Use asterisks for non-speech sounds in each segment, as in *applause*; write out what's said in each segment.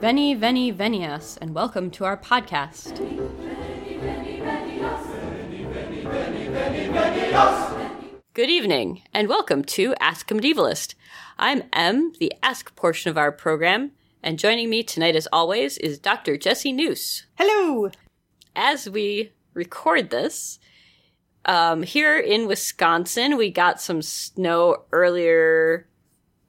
Veni, veni, venias, and welcome to our podcast. Good evening, and welcome to Ask a Medievalist. I'm Em, the Ask portion of our program, and joining me tonight, as always, is Dr. Jesse Noose. Hello. As we record this, um, here in Wisconsin, we got some snow earlier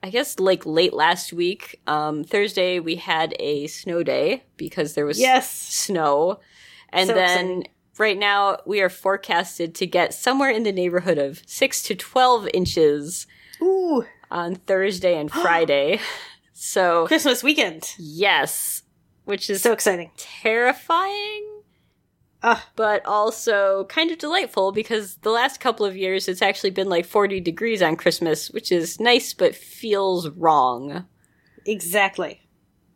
I guess like late last week, um, Thursday, we had a snow day because there was Yes. snow. And So then exciting. right now we are forecasted to get somewhere in the neighborhood of six to 12 inches Ooh, on Thursday and *gasps* Friday. so, Christmas weekend. yes, which is So exciting. terrifying. Ah. But also kind of delightful because the last couple of years it's actually been like 40 degrees on Christmas, which is nice but feels wrong. Exactly.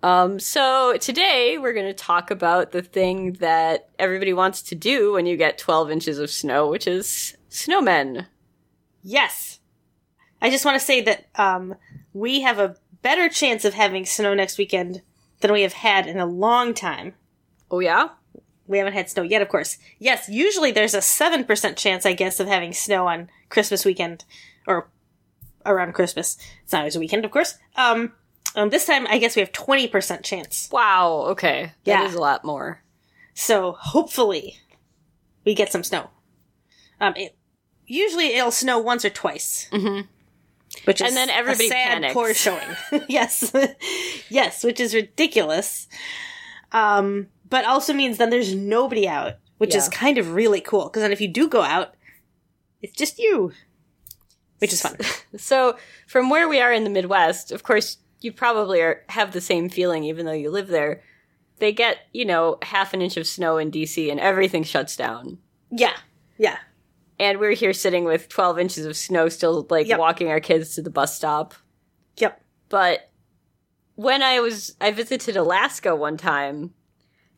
Um, so today we're going to talk about the thing that everybody wants to do when you get 12 inches of snow, which is snowmen. Yes. I just want to say that um, we have a better chance of having snow next weekend than we have had in a long time. Oh yeah? We haven't had snow yet, of course. Yes, usually there's a 7% chance, I guess, of having snow on Christmas weekend. Or around Christmas. It's not always a weekend, of course. Um, um, this time, I guess we have 20% chance. Wow, okay. That Yeah. is a lot more. So hopefully we get some snow. Um, it, usually it'll snow once or twice, Mhm. which is And then everybody a sad, panics. poor showing. *laughs* yes, *laughs* yes, which is ridiculous. Um, but also means then there's nobody out, which is kind of really cool. Because then if you do go out, it's just you, which is fun. *laughs* So, from where we are in the Midwest, of course, you probably are, have the same feeling even though you live there. They get, you know, half an inch of snow in DC and everything shuts down. yeah, yeah, And we're here sitting with 12 inches of snow, still like Yep. walking our kids to the bus stop. yep. But when I was, I visited Alaska one time,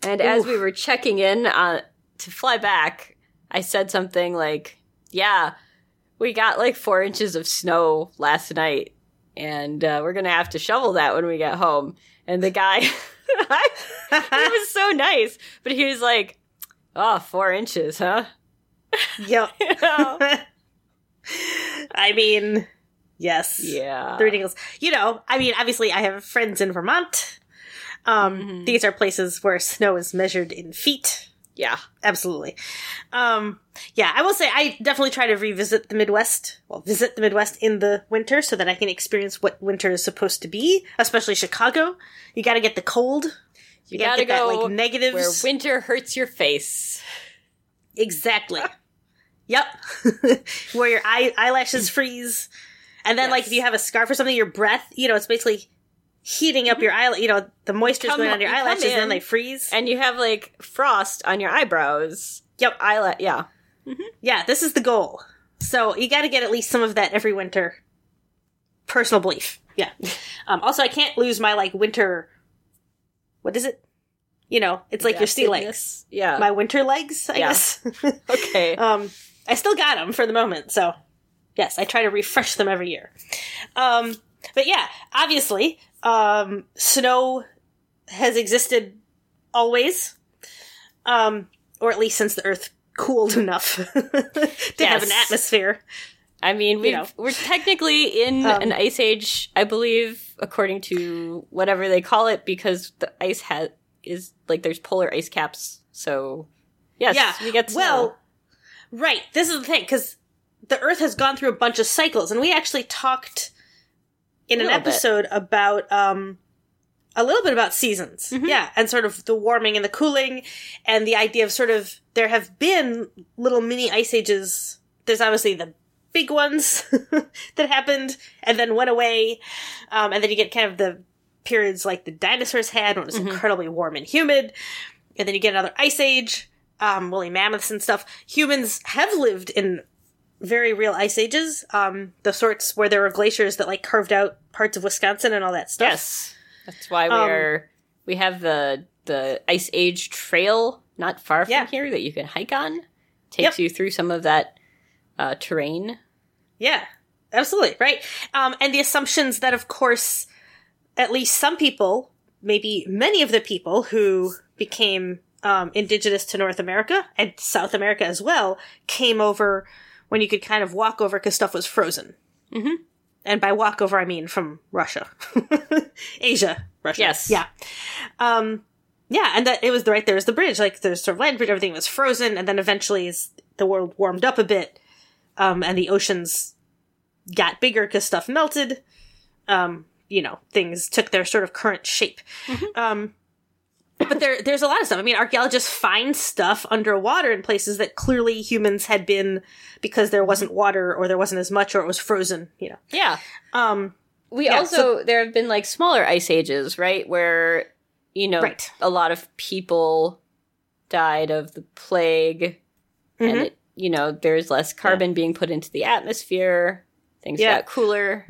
and as we were checking in uh, to fly back, I said something like, "Yeah, we got like four inches of snow last night, and uh, we're gonna have to shovel that when we get home." And the guy, *laughs* he was so nice, but he was like, "Oh, four inches, huh?" Yep. *laughs* You know? *laughs* I mean, yes. yeah, the ridiculous. You know, I mean, obviously, I have friends in Vermont. Um, Mhm. These are places where *laughs* snow is measured in feet. yeah. Absolutely. Um, yeah, I will say I definitely try to revisit the Midwest. Well, visit the Midwest in the winter so that I can experience what winter is supposed to be, especially Chicago. You got to get the cold. You, gotta gotta get that, go like, where winter hurts your face. Exactly. *laughs* yep. *laughs* Where your eye- eyelashes freeze. And then, like, if you have a scarf or something, your breath, you know, it's basically heating up your eye, you know, the moisture's Come- going on your eyelashes and then they freeze. and you have like frost on your eyebrows. Yep. Eyelash. Yeah. Yeah, this is the goal. So you gotta get at least some of that every winter. Personal belief. Yeah. *laughs* Um, also, I can't lose my, like, winter. What is it? You know, it's like your sea legs. Yeah. My winter legs, I Yeah. guess. *laughs* okay. *laughs* Um, I still got them for the moment, so yes, I try to refresh them every year. Um, but yeah, obviously, um, snow has existed always, um, or at least since the Earth cooled enough *laughs* to have an atmosphere. I mean, we you know. we're technically in Um, an ice age, I believe, according to whatever they call it, because the ice has is like there's polar ice caps. So yes, yeah, we get snow. well, right. This is the thing because the Earth has gone through a bunch of cycles, and we actually talked in an Little bit. episode about um a little bit about seasons, Mhm. yeah, and sort of the warming and the cooling, and the idea of sort of there have been little mini ice ages. There's obviously the big ones *laughs* that happened and then went away, um, and then you get kind of the periods like the dinosaurs had when it was Mhm. incredibly warm and humid, and then you get another ice age, um, woolly mammoths and stuff. Humans have lived in very real ice ages, um, the sorts where there were glaciers that like carved out parts of Wisconsin and all that stuff. yes, that's why Um, we're we have the the ice age trail not far from Yeah. here that you can hike on. Takes Yep. you through some of that uh, terrain. Yeah, absolutely. Right. Um, and the assumptions that, of course, at least some people maybe many of the people who became um, indigenous to North America and South America as well came over when you could kind of walk over because stuff was frozen. Mhm. And by walk over, I mean from Russia, *laughs* Asia, Russia. Yes. Yeah. Um, yeah, and that it was right there's the bridge, like there's sort of land bridge, everything was frozen, and then eventually as the world warmed up a bit, um, and the oceans got bigger because stuff melted. Um, you know, things took their sort of current shape. Um, but there, there's a lot of stuff. I mean, archaeologists find stuff underwater in places that clearly humans had been because there wasn't water or there wasn't as much or it was frozen. You know. Yeah. Um, We Yeah, also there have been like smaller ice ages, right? Where you know Right. a lot of people died of the plague, and Mhm. it, you know there's less carbon being put into the atmosphere. Things Yeah. got cooler.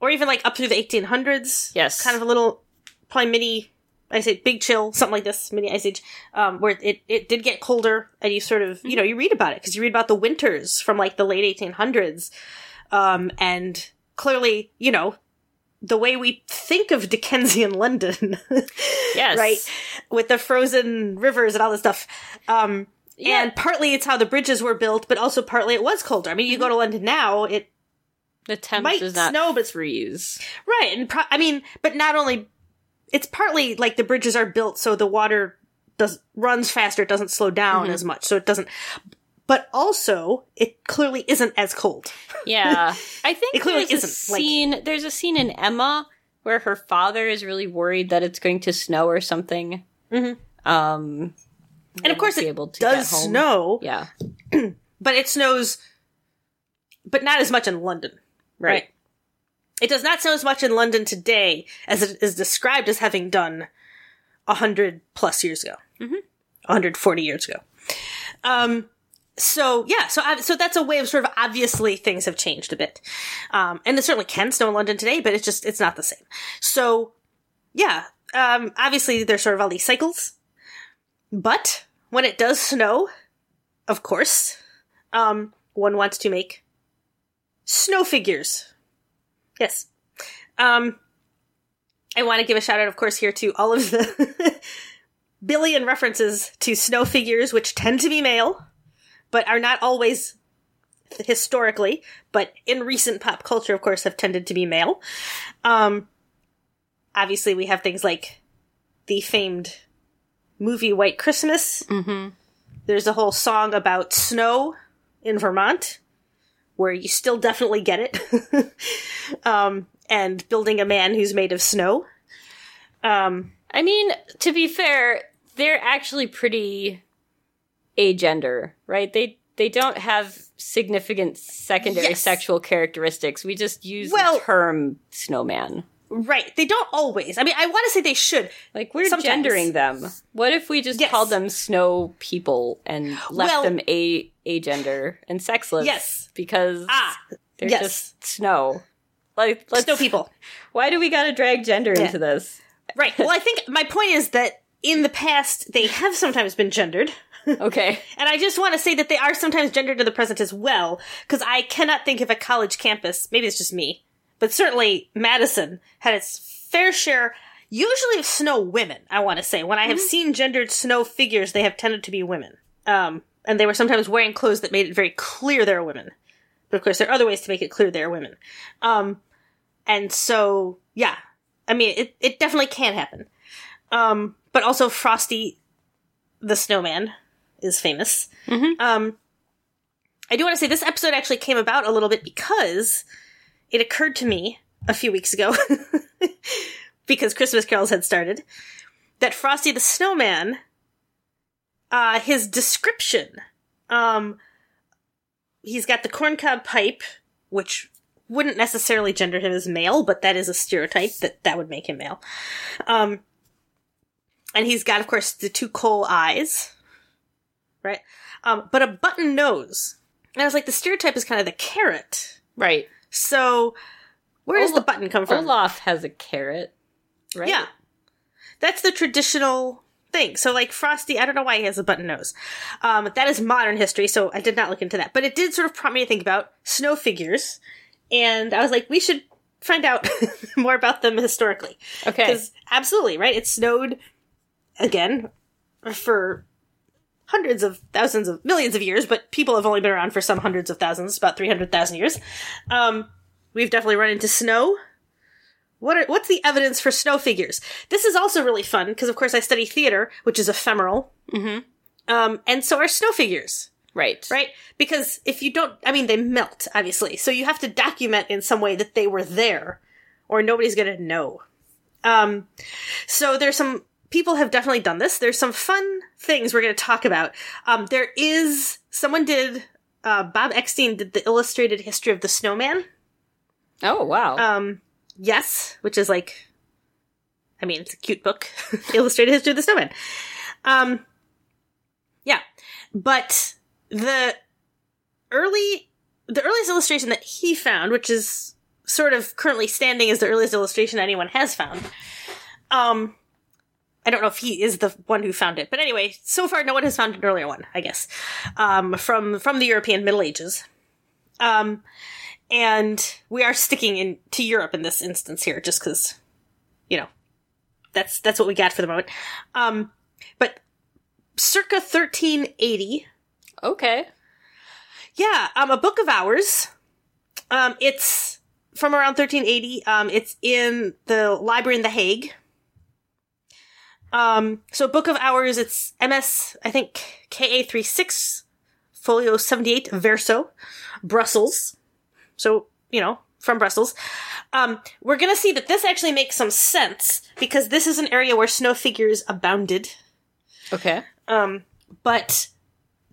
or even like up through the 1800s. Yes. kind of a little probably mini I say big chill, something like this, mini ice age, um, where it, it did get colder, and you sort of you know you read about it because you read about the winters from like the late 1800s, um, and clearly you know the way we think of Dickensian London, *laughs* Yes. right, with the frozen rivers and all this stuff. Um, Yeah. And partly it's how the bridges were built, but also partly it was colder. I mean, you go to London now, it The temps might does not snow, but- freeze. Right, and pro- I mean, but not only it's partly like the bridges are built so the water does runs faster, it doesn't slow down Mm-hmm. as much, so it doesn't. But also, it clearly isn't as cold. Yeah, *laughs* I think It clearly there's isn't, like- scene. there's a scene in Emma where her father is really worried that it's going to snow or something. Mhm. Um, And of course, it does snow, yeah, *clears throat* but it snows, but not as much in London. right. It does not snow as much in London today as it is described as having done a hundred plus years ago, Mhm. 140 years ago. Um, so yeah, so so that's a way of sort of obviously things have changed a bit, um, and it certainly can snow in London today, but it's just it's not the same. So yeah, um, obviously there's sort of all these cycles, but when it does snow, of course, um, one wants to make snow figures. Yes. Um, I want to give a shout out, of course, here to all of the *laughs* billion references to snow figures, which tend to be male, but are not always historically, but in recent pop culture, of course, have tended to be male. Um, obviously, we have things like the famed movie White Christmas. Mm-hmm. There's a whole song about snow in Vermont, where you still definitely get it. *laughs* um, and building a man who's made of snow. Um, I mean, to be fair, they're actually pretty agender, right? They they don't have significant secondary Yes. sexual characteristics. We just use Well- the term snowman. Right. They don't always. I mean, I want to say they should. Like we're Sometimes. gendering them. What if we just Yes. called them snow people and left Well- them a a gender and sexless? Yes. because Ah, they're yes. just snow. Like let's snow people. *laughs* Why do we got to drag gender Yeah. into this? Right. Well, I think my point is that in the past, they have sometimes been gendered. *laughs* Okay. And I just want to say that they are sometimes gendered to the present as well, because I cannot think of a college campus, maybe it's just me, but certainly Madison had its fair share, usually of snow women, I want to say. When I have seen gendered snow figures, they have tended to be women. Um, and they were sometimes wearing clothes that made it very clear they're women. But of course, there are other ways to make it clear they're women. Um, and so, yeah. I mean, it, it definitely can happen. Um, but also Frosty the Snowman is famous. Mhm. Um, I do want to say this episode actually came about a little bit because it occurred to me a few weeks ago, *laughs* because Christmas carols had started, that Frosty the Snowman, uh, his description, um, he's got the corncob pipe, which wouldn't necessarily gender him as male, but that is a stereotype that that would make him male. Um, and he's got, of course, the two coal eyes, right? Um, but a button nose. And I was like, the stereotype is kind of the carrot. Right. So, where does the button come from? Olaf has a carrot. Right. Yeah. That's the traditional thing. So, like Frosty, I don't know why he has a button nose. Um, that is modern history, so I did not look into that. But it did sort of prompt me to think about snow figures. And I was like, we should find out *laughs* more about them historically. Okay. Because absolutely, right? It snowed again for hundreds of thousands of millions of years, but people have only been around for some hundreds of thousands, about 300,000 years. Um, we've definitely run into snow. What are, what's the evidence for snow figures? This is also really fun because, of course, I study theater, which is ephemeral. Mm-hmm. Um, and so are snow figures, Right. right? Because if you don't, I mean, they melt, obviously. So you have to document in some way that they were there, or nobody's going to know. Um, so there's some people have definitely done this. There's some fun things we're going to talk about. Um, there is someone did uh, Bob Eckstein did the illustrated history of the snowman. Oh wow. Um, yes, which is like, I mean, it's a cute book, *laughs* illustrated history of the snowman. Um, yeah, but the early, the earliest illustration that he found, which is sort of currently standing as the earliest illustration anyone has found. Um, I don't know if he is the one who found it, but anyway, so far no one has found an earlier one, I guess, um, from from the European Middle Ages. Um, and we are sticking in to Europe in this instance here, just because, you know, that's that's what we got for the moment. Um, but circa 1380, okay. yeah, um, a book of hours. Um, it's from around 1380. Um, it's in the library in The Hague. Um, so book of hours, it's MS, I think KA36, folio 78, verso, Brussels. So, you know, from Brussels. Um, we're gonna see that this actually makes some sense because this is an area where snow figures abounded. Okay. Um, but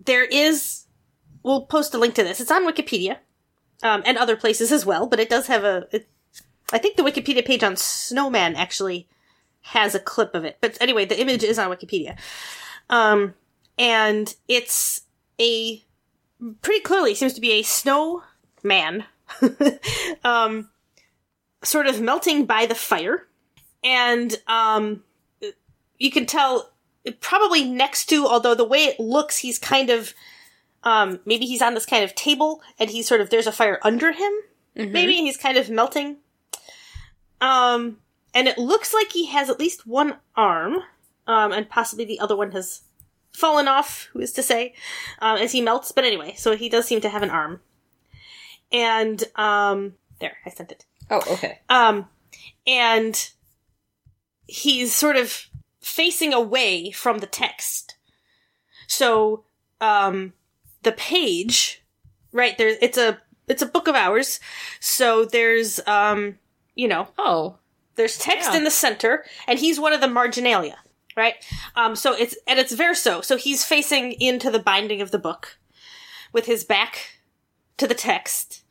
there is, we'll post a link to this. It's on Wikipedia, um, and other places as well, but it does have a, it, I think the Wikipedia page on Snowman actually has a clip of it. But anyway, the image is on Wikipedia. Um, and it's a, pretty clearly seems to be a snowman, *laughs* um, sort of melting by the fire. And, um, you can tell probably next to, although the way it looks, he's kind of, um, maybe he's on this kind of table and he's sort of, there's a fire under him. Maybe he's kind of melting. Um, and it looks like he has at least one arm, um, and possibly the other one has fallen off, who is to say, um, as he melts. But anyway, so he does seem to have an arm. And, um, there, I sent it. Oh, okay. Um, and he's sort of facing away from the text. So, um, the page, right there, it's a, it's a book of hours. So there's, um, you know, Oh. There's text Yeah. in the center, and he's one of the marginalia, right? Um, so it's and it's verso, so he's facing into the binding of the book with his back to the text.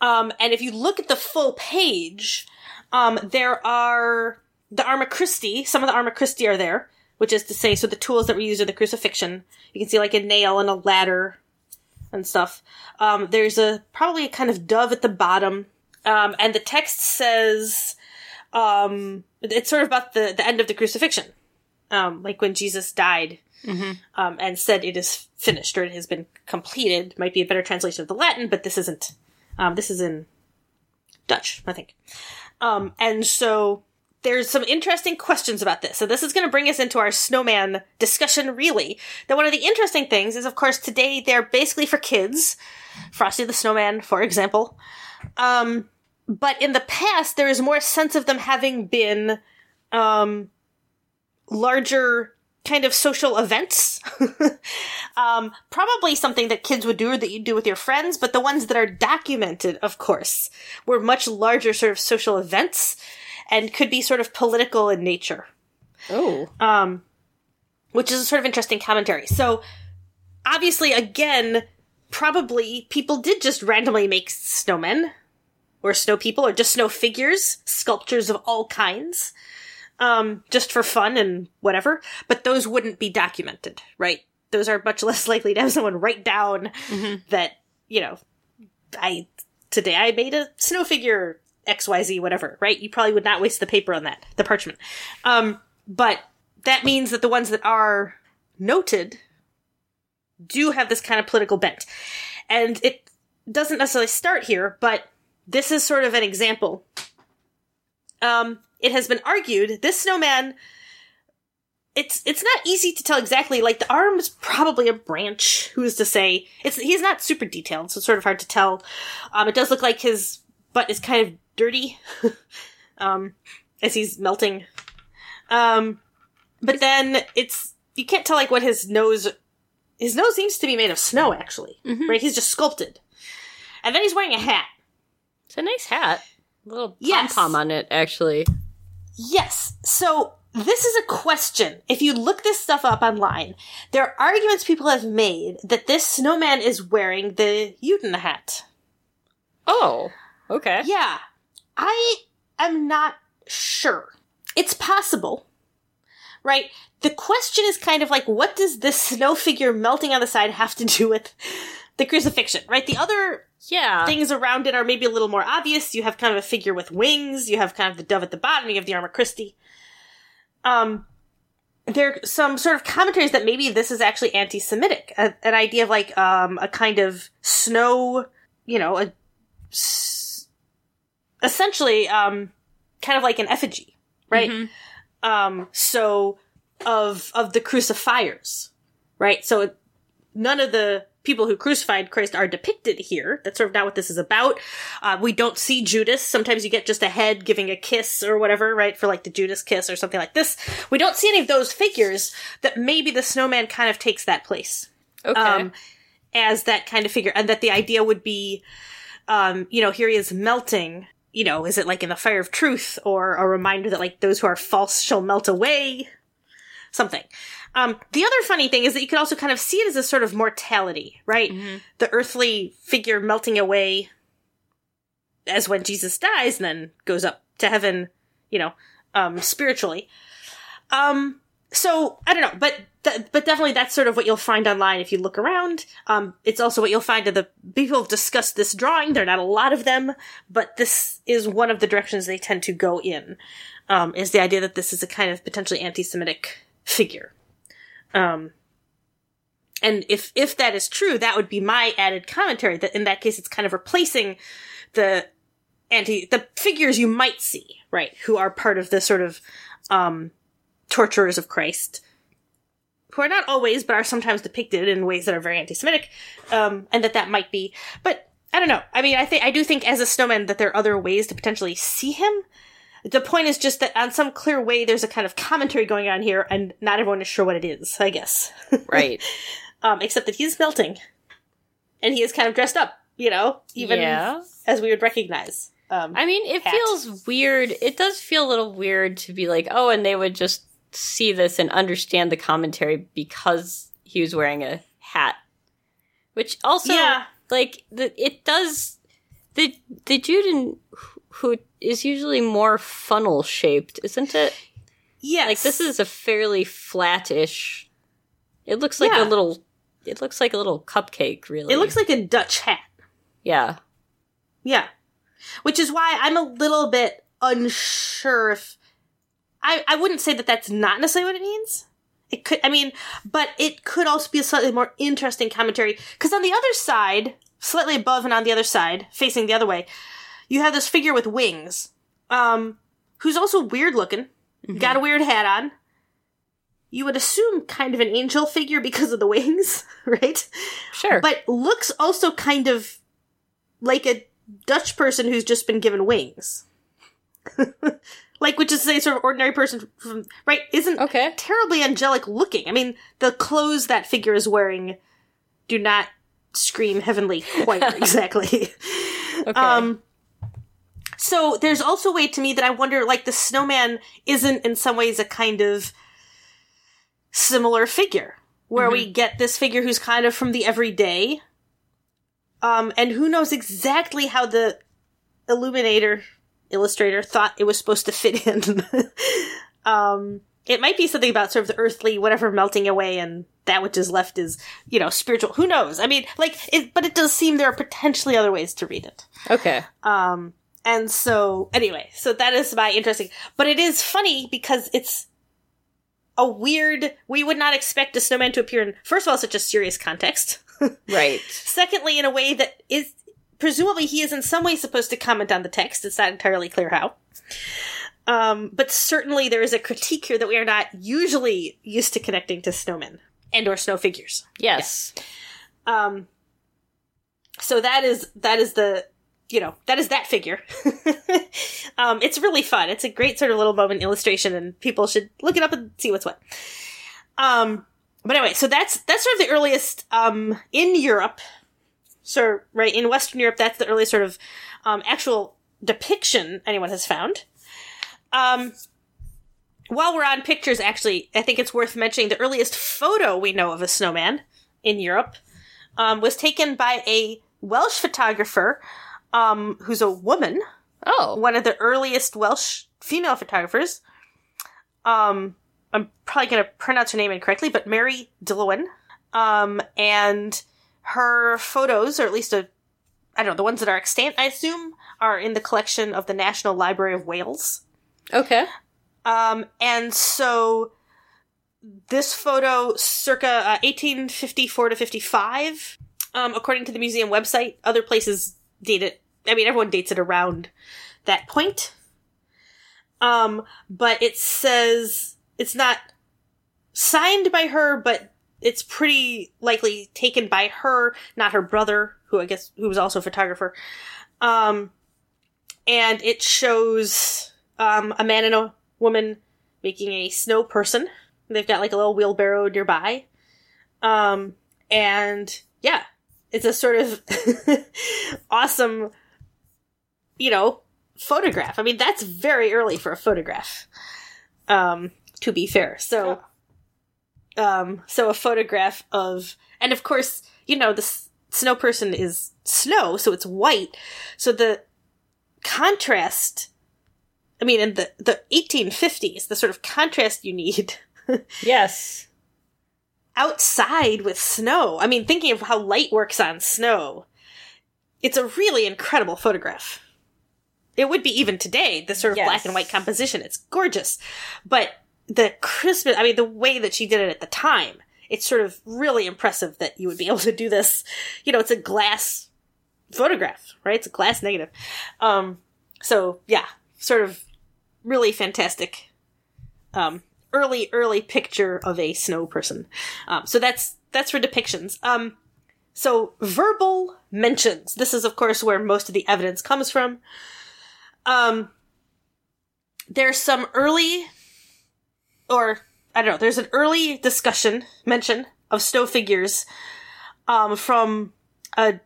Um, and if you look at the full page, um, there are the Arma Christi. Some of the Arma Christi are there, which is to say, so the tools that were used in the crucifixion. You can see like a nail and a ladder and stuff. Um, there's a probably a kind of dove at the bottom, um, and the text says um, it's sort of about the, the end of the crucifixion. Um, like when Jesus died, um, and said it is finished or it has been completed. Might be a better translation of the Latin, but this isn't. Um, this is in Dutch, I think. Um, and so there's some interesting questions about this. So this is going to bring us into our snowman discussion, really. That one of the interesting things is, of course, today they're basically for kids. Frosty the Snowman, for example. Um, but in the past, there is more sense of them having been, um, larger kind of social events. *laughs* um, probably something that kids would do or that you'd do with your friends, but the ones that are documented, of course, were much larger sort of social events and could be sort of political in nature Oh. um, which is a sort of interesting commentary. So, obviously, again, probably people did just randomly make snowmen, or snow people, or just snow figures, sculptures of all kinds, um, just for fun and whatever. But those wouldn't be documented, right? Those are much *laughs* less likely to have someone write down that you know, I today I made a snow figure XYZ, whatever, right? You probably would not waste the paper on that, the parchment. Um, but that means that the ones that are noted do have this kind of political bent. And it doesn't necessarily start here, but this is sort of an example Um, it has been argued this snowman. It's it's not easy to tell exactly. Like the arm is probably a branch. Who is to say? It's he's not super detailed, so it's sort of hard to tell. Um, it does look like his butt is kind of dirty, *laughs* um, as he's melting. Um, but then it's you can't tell like what his nose. His nose seems to be made of snow, actually. Mhm. Right? He's just sculpted, and then he's wearing a hat. It's a nice hat. A little pom Yes. pom on it, actually. Yes. So this is a question. If you look this stuff up online, there are arguments people have made that this snowman is wearing the Juden hat. Oh, okay. Yeah. I am not sure. It's possible. Right? The question is kind of like, what does this snow figure melting on the side have to do with the crucifixion? Right? The other Yeah. things around it are maybe a little more obvious. You have kind of a figure with wings. You have kind of the dove at the bottom. You have the Arma Christi. Um, there are some sort of commentaries that maybe this is actually anti-Semitic. A, an idea of like um, a kind of snow, you know, a s- essentially um, kind of like an effigy, right? Mhm. um so of of the crucifiers right so it, none of the people who crucified christ are depicted here that's sort of not what this is about uh, we don't see judas sometimes you get just a head giving a kiss or whatever right for like the judas kiss or something like this we don't see any of those figures that maybe the snowman kind of takes that place Okay. um, as that kind of figure, and that the idea would be, um, you know, here he is melting. You know, is it like in the fire of truth, or a reminder that like those who are false shall melt away? Something. Um, the other funny thing is that you could also kind of see it as a sort of mortality, right? Mhm. The earthly figure melting away as when Jesus dies and then goes up to heaven, you know, um, spiritually. Um, so I don't know, but th- but definitely that's sort of what you'll find online if you look around. Um, it's also what you'll find in the people have discussed this drawing. There are not a lot of them, but this is one of the directions they tend to go in. Um, is the idea that this is a kind of potentially anti-Semitic figure. Um, and if if that is true, that would be my added commentary. That in that case, it's kind of replacing the anti the figures you might see, right, who are part of the sort of um, torturers of Christ, who are not always, but are sometimes depicted in ways that are very anti-Semitic, um, and that that might be. But I don't know. I mean, I think I do think as a snowman that there are other ways to potentially see him. The point is just that on some clear way, there's a kind of commentary going on here, and not everyone is sure what it is. I guess, *laughs* right. um, except that he's melting, and he is kind of dressed up. You know, even yeah. as we would recognize. Um, I mean, it hat. feels weird. It does feel a little weird to be like, oh, and they would just see this and understand the commentary because he was wearing a hat. Which also, Yeah. like, the, it does. The the Juden who is usually more funnel shaped, isn't it? yes, Like this is a fairly flattish. It looks like Yeah. a little. It looks like a little cupcake, really. It looks like a Dutch hat. yeah. Yeah. Which is why I'm a little bit unsure if. I, I wouldn't say that that's not necessarily what it means. It could, I mean, but it could also be a slightly more interesting commentary. Because on the other side, slightly above and on the other side, facing the other way, you have this figure with wings, um, who's also weird looking, got a weird hat on. You would assume kind of an angel figure because of the *laughs* wings, right? Sure. but looks also kind of like a Dutch person who's just been given wings. *laughs* like, which is to say, sort of ordinary person from, right, isn't okay. terribly angelic looking. I mean, the clothes that figure is wearing do not scream heavenly quite *laughs* exactly. Okay. Um, so there's also a way to me that I wonder, like, the snowman isn't in some ways a kind of similar figure, where we get this figure who's kind of from the everyday, um, and who knows exactly how the illuminator illustrator thought it was supposed to fit in. *laughs* um, it might be something about sort of the earthly whatever melting away and that which is left is, you know, spiritual. Who knows? I mean, like, it, but it does seem there are potentially other ways to read it. okay. Um, and so, anyway, so that is my interesting. But it is funny because it's a weird. We would not expect a snowman to appear in, first of all, such a serious context. *laughs* Right. Secondly, in a way that is presumably he is in some way supposed to comment on the text. It's not entirely clear how. Um, but certainly there is a critique here that we are not usually used to connecting to snowmen and or snow figures. Yes. Um, so that is that is the you know that is that figure. *laughs* um, it's really fun. It's a great sort of little moment illustration, and people should look it up and see what's what. Um, but anyway, so that's that's sort of the earliest um, in Europe. So right in Western Europe, that's the earliest sort of um, actual depiction anyone has found. Um, while we're on pictures, actually, I think it's worth mentioning the earliest photo we know of a snowman in Europe um, was taken by a Welsh photographer um, who's a woman, Oh. one of the earliest Welsh female photographers. Um, I'm probably going to pronounce her name incorrectly, but Mary Dillwyn. Um, and her photos, or at least a, I don't know, the ones that are extant, I assume, are in the collection of the National Library of Wales. Okay. Um, and so this photo, circa uh, 1854 to 55, um, according to the museum website, other places date it. I mean, everyone dates it around that point. Um, but it says it's not signed by her, but it's pretty likely taken by her, not her brother, who I guess who was also a photographer. Um, and it shows um, a man and a woman making a snow person. They've got like a little wheelbarrow nearby. Um, and yeah, it's a sort of *laughs* awesome, you know, photograph. I mean, that's very early for a photograph. Um, to be fair. So, um, so a photograph of, and of course, you know, the s- snow person is snow, so it's white. So the contrast I mean, in the, the 1850s, the sort of contrast you need *laughs* Yes. outside with snow. I mean, thinking of how light works on snow, it's a really incredible photograph. It would be even today, the sort of Yes. black and white composition. It's gorgeous. But the crispness, I mean, the way that she did it at the time, it's sort of really impressive that you would be *laughs* able to do this. You know, it's a glass photograph, right? It's a glass negative. Um, so yeah, sort of really fantastic um, early early picture of a snow person. Um, so that's that's for depictions. Um, so verbal mentions. This is of course where most of the evidence comes from. Um, there's some early, or I don't know. There's an early discussion mention of snow figures um, from a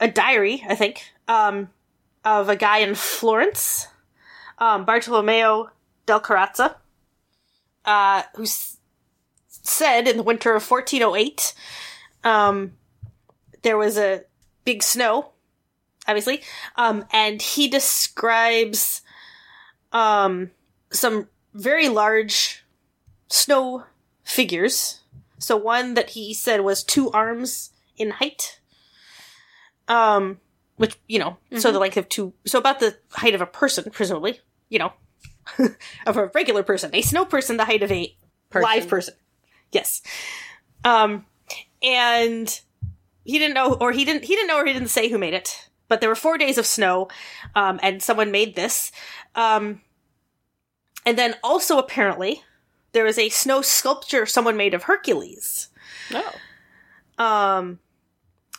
a diary, I think, um, of a guy in Florence um, Bartolomeo del Corazza, uh, who s- said in the winter of 1408, um, there was a big snow, obviously, um, and he describes um, some very large snow figures. So one that he said was two arms in height. Um, which you know, so the length of two, so about the height of a person, presumably, you know, *laughs* of a regular person, a snow person, the height of a Person. live person. Yes. Um, and he didn't know, or he didn't, he didn't know, or he didn't say who made it. But there were four days of snow, um, and someone made this. Um, and then also apparently there was a snow sculpture someone made of Hercules. Oh. Um,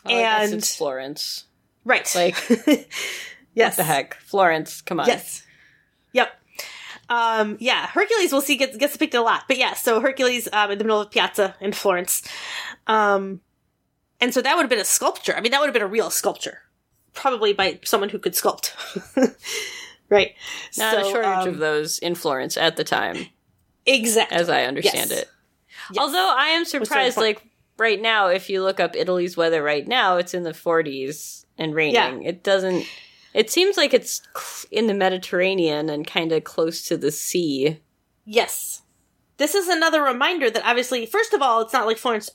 Oh, And- it's Florence. right. Like, *laughs* yes. What the heck? Florence, come on. Yes. Yep. Um, yeah, Hercules we'll see gets gets depicted a lot. But yeah, so Hercules um, in the middle of Piazza in Florence. Um, and so that would have been a sculpture. I mean, that would have been a real sculpture. Probably by someone who could sculpt. *laughs* right. Not So, a shortage um, of those in Florence at the time, Exactly. as I understand Yes. it. Although I am surprised, like right now, if you look up Italy's weather right now, it's in the 40s and raining. It doesn't. It seems like it's in the Mediterranean and kind of close to the sea. Yes. This is another reminder that obviously, first of all, it's not like Florence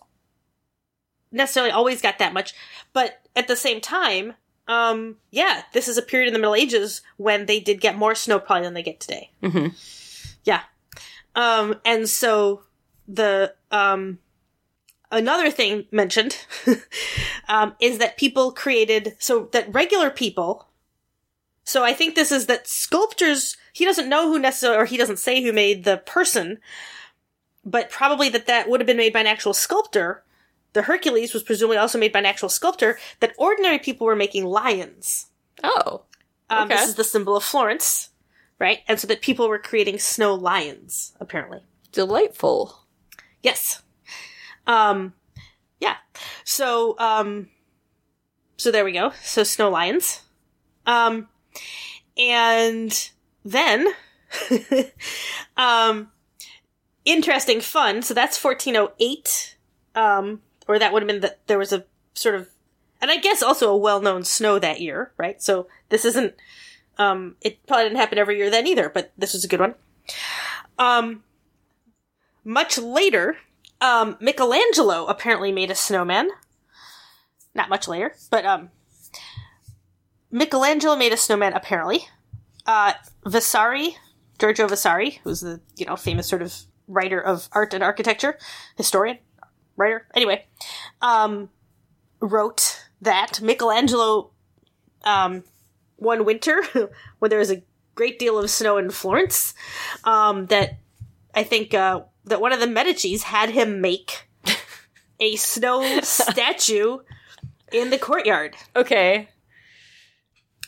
necessarily always got that much, but at the same time, um, yeah, this is a period in the Middle Ages when they did get more snow probably than they get today. Mhm. Yeah. Um, and so the, um, another thing mentioned, *laughs* um, is that people created, so that regular people, so I think this is that sculptors, he doesn't know who necessarily, or he doesn't say who made the person, but probably that that would have been made by an actual sculptor. The Hercules was presumably also made by an actual sculptor, that ordinary people were making lions. Oh. Um, This is the symbol of Florence, right? And so that people were creating snow lions, apparently. Delightful. Yes. Um, yeah. So, um, so there we go. So snow lions. Um, and then, *laughs* um, interesting fun. So that's 1408. Um, or that would have been that there was a sort of, and I guess also a well-known snow that year, right? So this isn't, um, it probably didn't happen every year then either, but this was a good one. Um, much later, um, Michelangelo apparently made a snowman. Not much later, but um, Michelangelo made a snowman apparently. Uh, Vasari, Giorgio Vasari, who's the you know famous sort of writer of art and architecture, historian, writer. Anyway, um, wrote that Michelangelo, um, one winter *laughs* when there was a great deal of snow in Florence, um, that I think uh, that one of the Medici's had him make *laughs* a snow statue in the courtyard. Okay.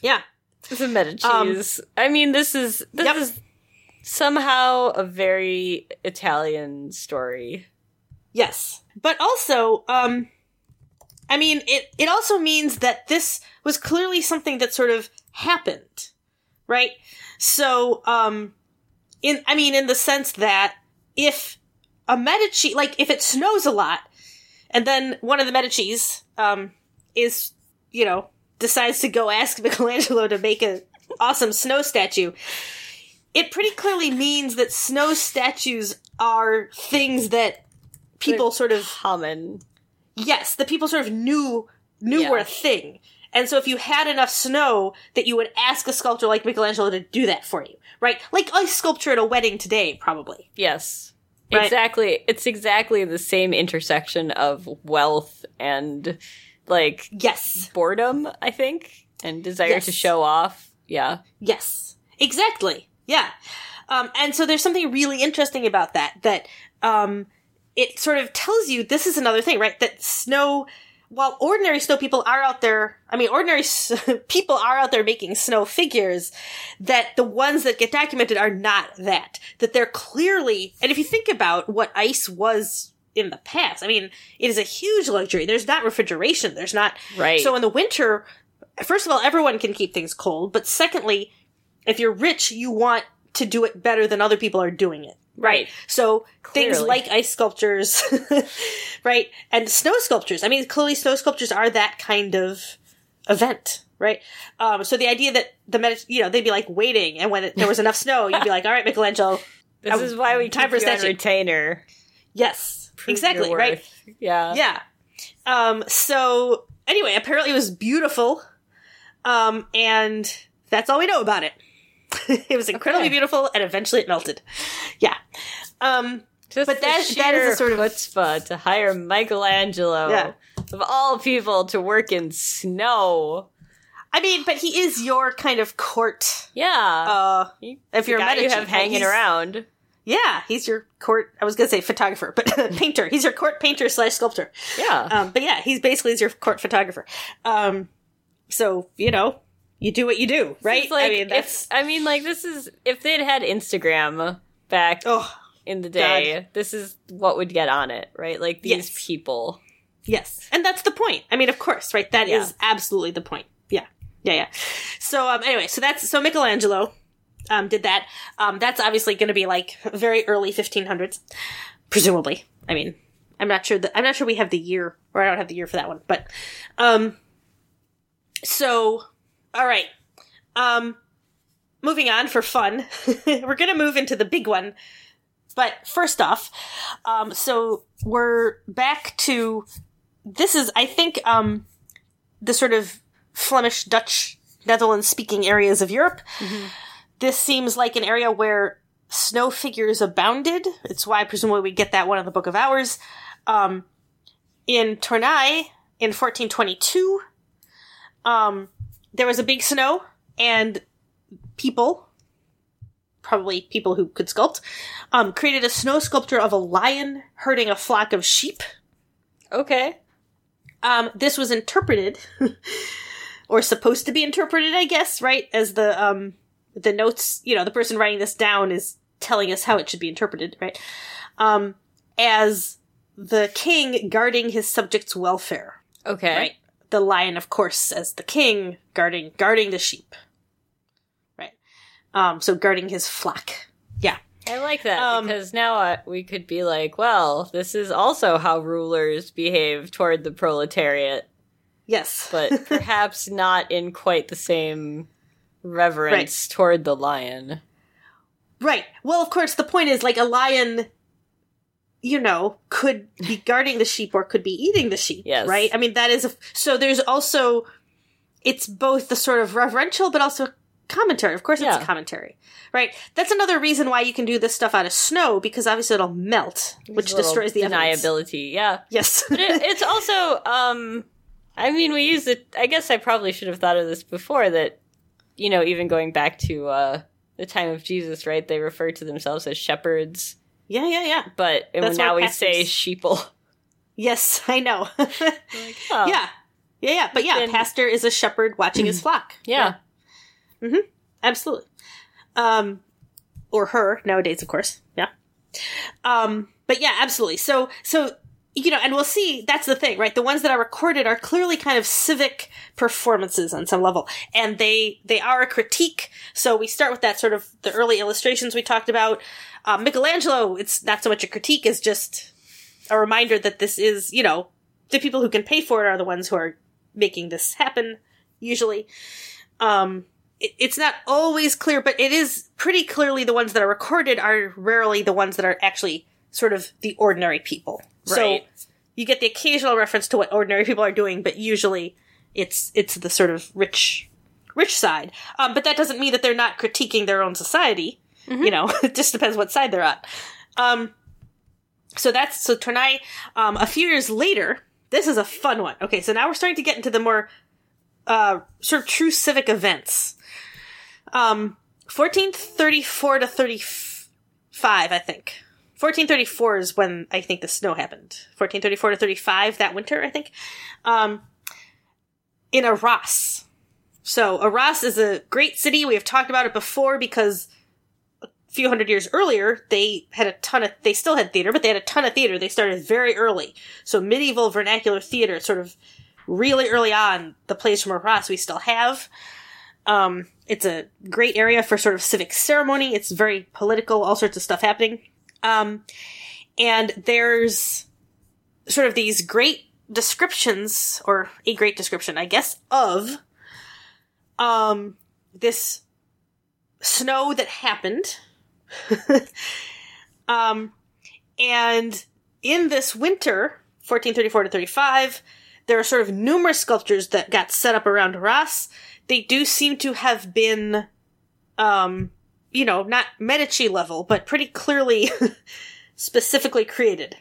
Yeah, The is Medici's. I mean, this is this Um, Yep. is somehow a very Italian story. Yes, but also, um, I mean, it it also means that this was clearly something that sort of happened, right? So, um, in I mean, in the sense that if a Medici, like if it snows a lot, and then one of the Medici's, um, is you know decides to go ask *laughs* Michelangelo to make an awesome snow statue, it pretty clearly means that snow statues are things that people sort of Common. yes, the people sort of knew knew Yeah. were a thing. And so if you had enough snow that you would ask a sculptor like Michelangelo to do that for you, right? Like ice sculpture at a wedding today, probably. Yes. Right. Exactly. It's exactly the same intersection of wealth and like Yes. boredom, I think, and desire Yes. to show off. Yeah. Yes. Exactly. Yeah. Um, and so there's something really interesting about that, that, um, it sort of tells you this is another thing, right? That snow, while ordinary snow people are out there, I mean, ordinary s- *laughs* people are out there making snow figures, that the ones that get documented are not that. That they're clearly, and if you think about what ice was in the past, I mean, it is a huge luxury. There's not refrigeration. There's not, Right. so in the winter, first of all, everyone can keep things cold, but secondly, if you're rich, you want to do it better than other people are doing it. Right. So things like ice sculptures, *laughs* right, and snow sculptures. I mean, clearly, snow sculptures are that kind of event, right? Um, so the idea that the Medi- you know they'd be like waiting, and when it, there was enough snow, you'd be like, *laughs* "All right, Michelangelo, This Um, is why we time keep for you retainer. yes, Prove exactly, right." Yeah. Yeah. Um, so anyway, apparently it was beautiful. Um, and that's all we know about it. *laughs* it was incredibly Okay. beautiful and eventually it melted. Yeah. Um, Just But that- that is a sort of- chutzpah to hire Michelangelo Yeah. of all people to work in snow. I mean, but he is your kind of court, Yeah. uh, He- if you're a guy you have hanging around. yeah, he's your court, I was gonna say photographer, but *laughs* painter. He's your court painter slash sculptor. Yeah. Um, but yeah, he's basically your court photographer. Um, so, you know, you do what you do, right? Like, I mean, that's, if, I mean, like this is if they'd had Instagram back oh, in the day, this is what would get on it, right? Like these Yes. people. Yes. And that's the point. I mean, of course, right? That is Yeah. absolutely the point. Yeah. Yeah, yeah. So, um, anyway, so that's, so Michelangelo, um, did that. Um, that's obviously going to be like very early 1500s, presumably. I mean, I'm not sure that, I'm not sure we have the year, or I don't have the year for that one, but, um, so, all right. Um, moving on for fun, *laughs* we're going to move into the big one. But first off, um, so we're back to this is I think um the sort of Flemish, Dutch, Netherlands speaking areas of Europe. This seems like an area where snow figures abounded. It's why presumably we get that one in the Book of Hours. Um, in Tournai in 1422, um, there was a big snow, and people, probably people who could sculpt, um, created a snow sculpture of a lion herding a flock of sheep. Okay. Um, this was interpreted, *laughs* or supposed to be interpreted, I guess, right? As the um, the notes, you know, the person writing this down is telling us how it should be interpreted, right? Um, as the king guarding his subjects' welfare, Okay. right? The lion, of course, as the king guarding guarding the sheep, right? Um, so guarding his flock. Yeah, I like that Um, because now uh, we could be like, well, this is also how rulers behave toward the proletariat, yes, but *laughs* perhaps not in quite the same reverence toward the lion. Right. Well, of course, the point is like a lion, you know, could be *laughs* guarding the sheep or could be eating the sheep. Yes. Right. I mean, that is a, so. There's also it's both the sort of reverential, but also commentary. Of course, Yeah. it's commentary. Right. That's another reason why you can do this stuff out of snow because obviously it'll melt, which There's destroys the evidence. Yeah. Yes. *laughs* But it, it's also, um, I mean, we use it. I guess I probably should have thought of this before. That you know, even going back to uh, the time of Jesus, right? They refer to themselves as shepherds, yeah. Yeah. Yeah. but That's now we say sheeple. *laughs* Yes, *laughs* I know. *laughs* Like, oh, Yeah. Yeah. Yeah. But yeah, pastor is a shepherd watching his *clears throat* flock. yeah. Mm hmm. Absolutely. Um, or her nowadays, of course. Yeah. Um, but yeah, absolutely. So, so, you know, and we'll see, that's the thing, right? The ones that are recorded are clearly kind of civic performances on some level. And they, they are a critique. So we start with that sort of the early illustrations we talked about. Um, Michelangelo, it's not so much a critique as just a reminder that this is, you know, the people who can pay for it are the ones who are making this happen, usually. Um, it- it's not always clear, but it is pretty clearly the ones that are recorded are rarely the ones that are actually sort of the ordinary people. Right. So you get the occasional reference to what ordinary people are doing, but usually it's it's the sort of rich rich side. Um, but that doesn't mean that they're not critiquing their own society. You know, *laughs* it just depends what side they're on. Um, so that's so Tournai. Um, a few years later, this is a fun one. Okay, so now we're starting to get into the more uh, sort of true civic events. Um, 1434 to 35, I think. 1434 is when I think the snow happened. 1434 to 35 that winter, I think. Um, in Arras. So Arras is a great city. We have talked about it before because a few hundred years earlier, they had a ton of, they still had theater, but they had a ton of theater. They started very early. So medieval vernacular theater, sort of really early on, the plays from Arras we still have. Um, it's a great area for sort of civic ceremony. It's very political, all sorts of stuff happening. Um, and there's sort of these great descriptions, or a great description, I guess, of um, this snow that happened. *laughs* um, and in this winter, 1434 to 35, there are sort of numerous sculptures that got set up around Arras. They do seem to have been, um, you know, not Medici level, but pretty clearly *laughs* specifically created,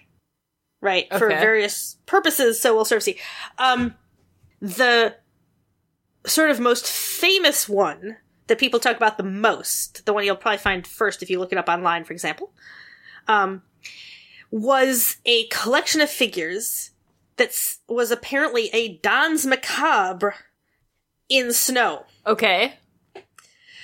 right, for various purposes. So we'll sort of see. Um, the sort of most famous one that people talk about the most, the one you'll probably find first if you look it up online, for example, um, was a collection of figures that was apparently a Danse Macabre in snow. Okay.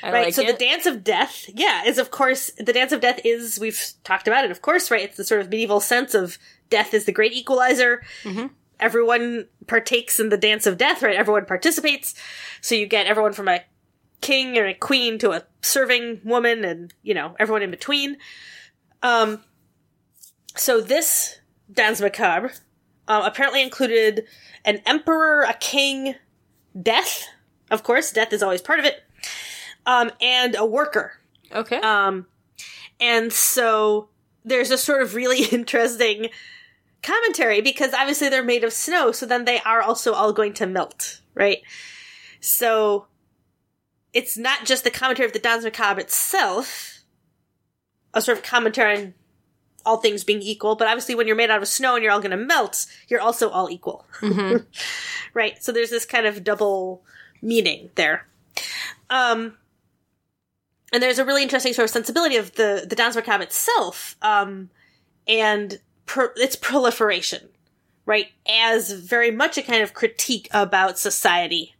I right, like so it. the Dance of Death, yeah, is of course, the Dance of Death is, we've talked about it, of course, right? It's the sort of medieval sense of death is the great equalizer. Mhm. Everyone partakes in the Dance of Death, right? Everyone participates. So you get everyone from a king or a queen to a serving woman and, you know, everyone in between. Um, so this Danse Macabre uh, apparently included an emperor, a king, death. Of course, death is always part of it. Um, and a worker. okay. Um, and so there's a sort of really *laughs* interesting commentary because obviously they're made of snow, so then they are also all going to melt, right? So it's not just the commentary of the Danse Macabre itself, a sort of commentary on all things being equal, but obviously when you're made out of snow and you're all going to melt, you're also all equal. Mhm. *laughs* right? So there's this kind of double meaning there. Um, and there's a really interesting sort of sensibility of the the Danse cab itself, um, and its proliferation, right, as very much a kind of critique about society,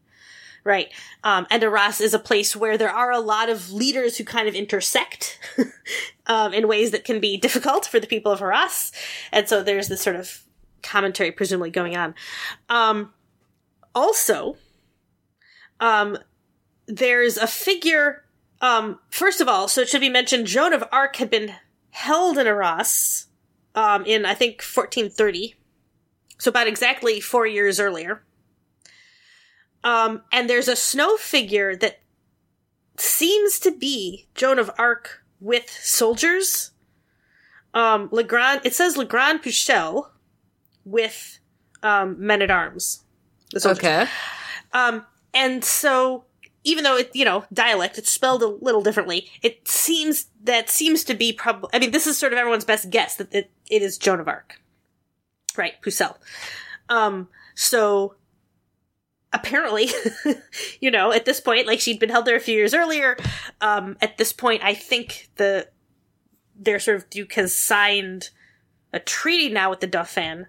right. Um, and Arras is a place where there are a lot of leaders who kind of intersect *laughs* um, in ways that can be difficult for the people of Arras, and so there's this sort of commentary presumably going on. Um, also, um, there's a figure um, first of all, so it should be mentioned, Joan of Arc had been held in Arras, um, in, I think, 1430. So about exactly four years earlier. Um, and there's a snow figure that seems to be Joan of Arc with soldiers. Um, Legrand, it says Legrand Puchel with, um, men at arms. Okay. Um, and so even though it, you know, dialect, it's spelled a little differently. It seems that seems to be probably. I mean, this is sort of everyone's best guess that it, it is Joan of Arc, right? Pucelle. Um, so apparently, *laughs* you know, at this point, like she'd been held there a few years earlier. Um, at this point, I think the their sort of duke has signed a treaty now with the Dauphin.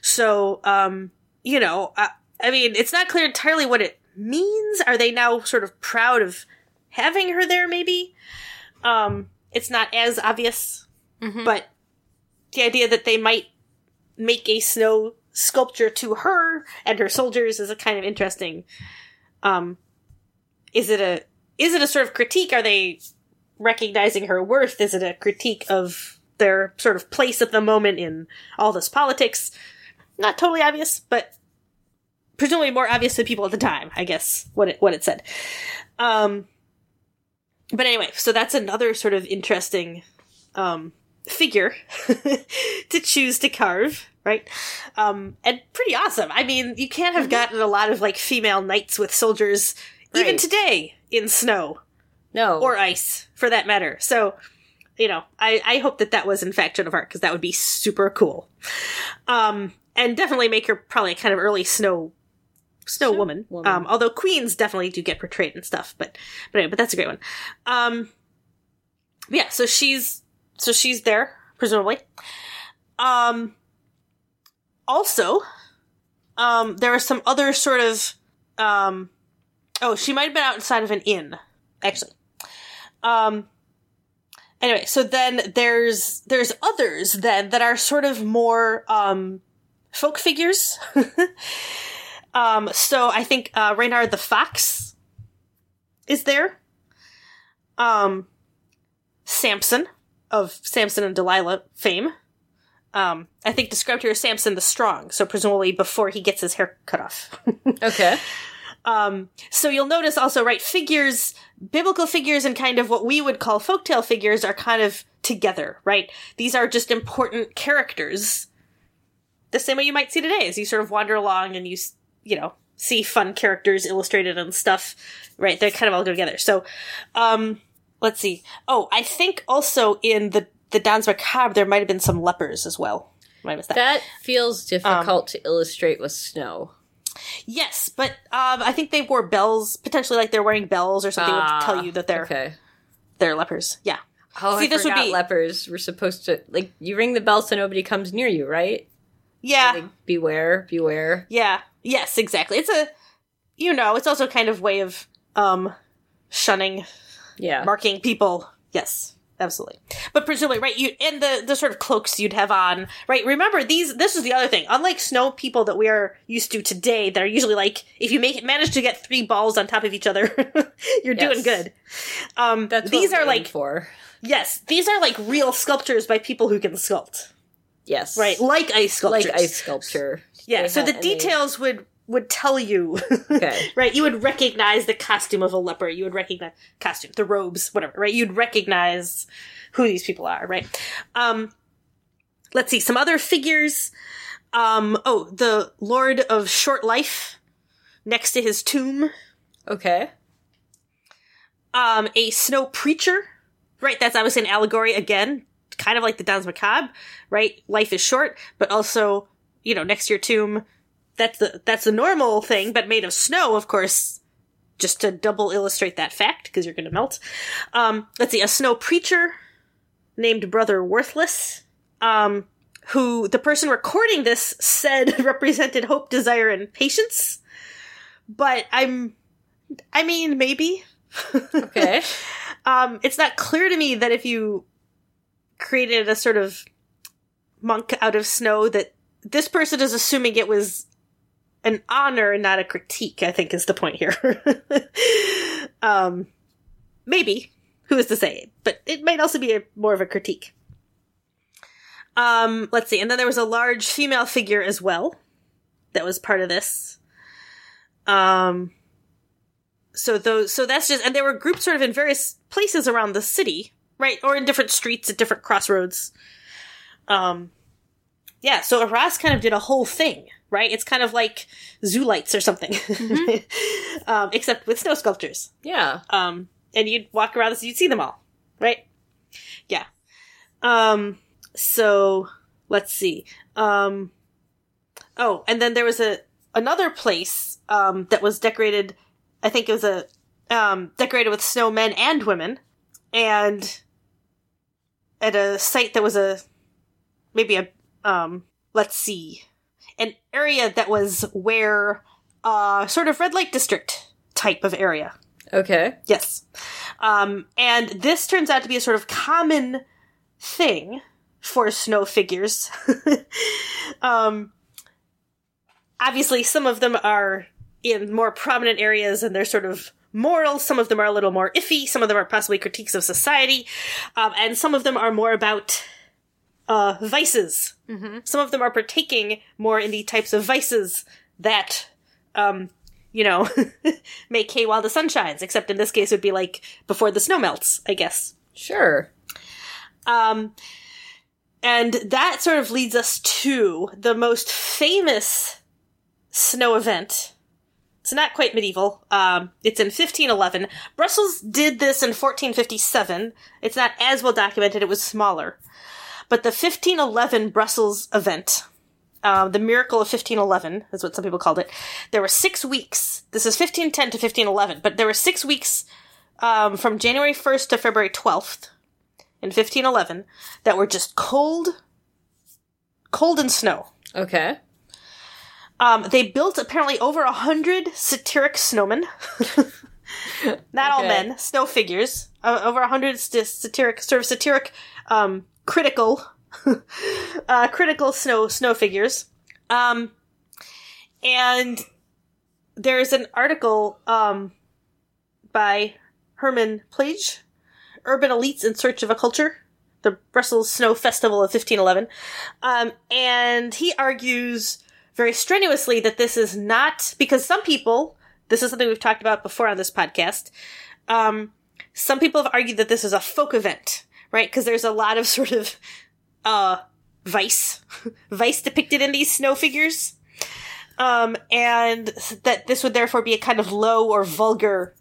So, um, you know, I, I mean, it's not clear entirely what it means? Are they now sort of proud of having her there, maybe? Um, it's not as obvious, Mhm. but the idea that they might make a snow sculpture to her and her soldiers is a kind of interesting. Um, is it a is it a sort of critique? Are they recognizing her worth? Is it a critique of their sort of place at the moment in all this politics? Not totally obvious, but presumably more obvious to people at the time, I guess, what it what it said. Um but anyway, so that's another sort of interesting um figure *laughs* to choose to carve, right? Um and pretty awesome. I mean, you can't have gotten a lot of like female knights with soldiers even today in snow No. or ice for that matter. So, you know, I, I hope that that was in fact Joan of Arc because that would be super cool. Um, and definitely make her probably a kind of early snow snow Snow woman. woman. Um, although queens definitely do get portrayed and stuff, but but anyway, but that's a great one. Um, yeah, so she's so she's there presumably. Um, also, um, there are some other sort of um, oh, she might have been outside of an inn actually. Um anyway, so then there's there's others then that are sort of more um folk figures. *laughs* um so I think uh Reynard the Fox is there. Um Samson of Samson and Delilah fame. Um I think described here as Samson the Strong, so presumably before he gets his hair cut off. *laughs* okay. Um, so you'll notice also, right, figures, biblical figures and kind of what we would call folktale figures are kind of together, right? These are just important characters. The same way you might see today as you sort of wander along and you, you know, see fun characters illustrated and stuff, right? They kind of all go together. So, um, let's see. Oh, I think also in the, the Danse Macabre, there might have been some lepers as well. Might have missed that. That feels difficult Um, to illustrate with snow. Yes, but um, I think they wore bells, potentially like they're wearing bells or something Ah, would tell you that they're okay. they're lepers. Yeah. Oh, See, I this would forgot be- lepers. We're supposed to like you ring the bell so nobody comes near you, right? Yeah. Like, beware, beware. Yeah. Yes, exactly. It's a you know, it's also kind of way of um shunning, Yeah. marking people. Yes. Absolutely. But presumably, right, you and the the sort of cloaks you'd have on, right? Remember these this is the other thing. Unlike snow people that we are used to today, that are usually like if you make manage to get three balls on top of each other, *laughs* you're doing good. Um That's these what are like for. Yes, these are like real sculptures by people who can sculpt, Yes. right? Like ice sculptures. Like ice sculpture. Yeah, so the and they- details would would tell you. Okay. *laughs* right, you would recognize the costume of a leper. You would recognize costume, the robes, whatever. Right, you'd recognize who these people are. Right. Um, let's see some other figures. Um, oh, the Lord of Short Life next to his tomb. Okay. um, a snow preacher. Right, that's obviously an allegory again, kind of like the Danse Macabre, right? Life is short, but also, you know, next to your tomb, that's the that's the normal thing, but made of snow, of course. just to double illustrate that fact, because you're going to melt. Um, let's see, a snow preacher named Brother Worthless, um, who the person recording this said *laughs* represented hope, desire, and patience. But I'm, I mean, maybe. *laughs* Okay. um, it's not clear to me that if you created a sort of monk out of snow, that this person is assuming it was an honor and not a critique, I think is the point here. *laughs* um, maybe. Who is to say? But it might also be a, more of a critique. Um, let's see. And then there was a large female figure as well that was part of this. Um, so those, so that's just, and there were groups sort of in various places around the city, right? Or in different streets at different crossroads. Um, yeah, so Arras kind of did a whole thing, right? It's kind of like zoo lights or something, *laughs* um, except with snow sculptures. Yeah. Um, and you'd walk around this, you'd see them all, right? Yeah. Um, so let's see. Um, oh, and then there was a another place um, that was decorated. I think it was a um, decorated with snowmen and women, and at a site that was a maybe a um, let's see, an area that was where uh, sort of red light district type of area. Okay. Yes. Um, and this turns out to be a sort of common thing for snow figures. *laughs* um, obviously, some of them are in more prominent areas and they're sort of moral. Some of them are a little more iffy. Some of them are possibly critiques of society. Um, and some of them are more about uh, vices. Some of them are partaking more in the types of vices that um, you know, *laughs* make hay while the sun shines, except in this case it would be like before the snow melts, I guess. Sure. Um, and that sort of leads us to the most famous snow event. It's not quite medieval. Um, it's in 1511. Brussels did this in 1457. It's not as well documented, it was smaller. But the 1511 Brussels event, uh, the miracle of 1511 is what some people called it. There were six weeks. This is 1510 to 1511, but there were six weeks um, from January 1st to February 12th in 1511 that were just cold, cold and snow. Okay. Um, they built apparently over a hundred satiric snowmen. *laughs* Not all men, snow figures. Uh, over a hundred st- satiric, sort of satiric, um, critical, *laughs* uh, critical snow snow figures. Um, and there's an article um, by Herman Pleij, Urban Elites in Search of a Culture, the Brussels Snow Festival of 1511. Um, and he argues very strenuously that this is not, because some people, this is something we've talked about before on this podcast, um, some people have argued that this is a folk event, right? Because there's a lot of *laughs* sort of, uh, vice, *laughs* vice depicted in these snow figures. Um, and that this would therefore be a kind of low or vulgar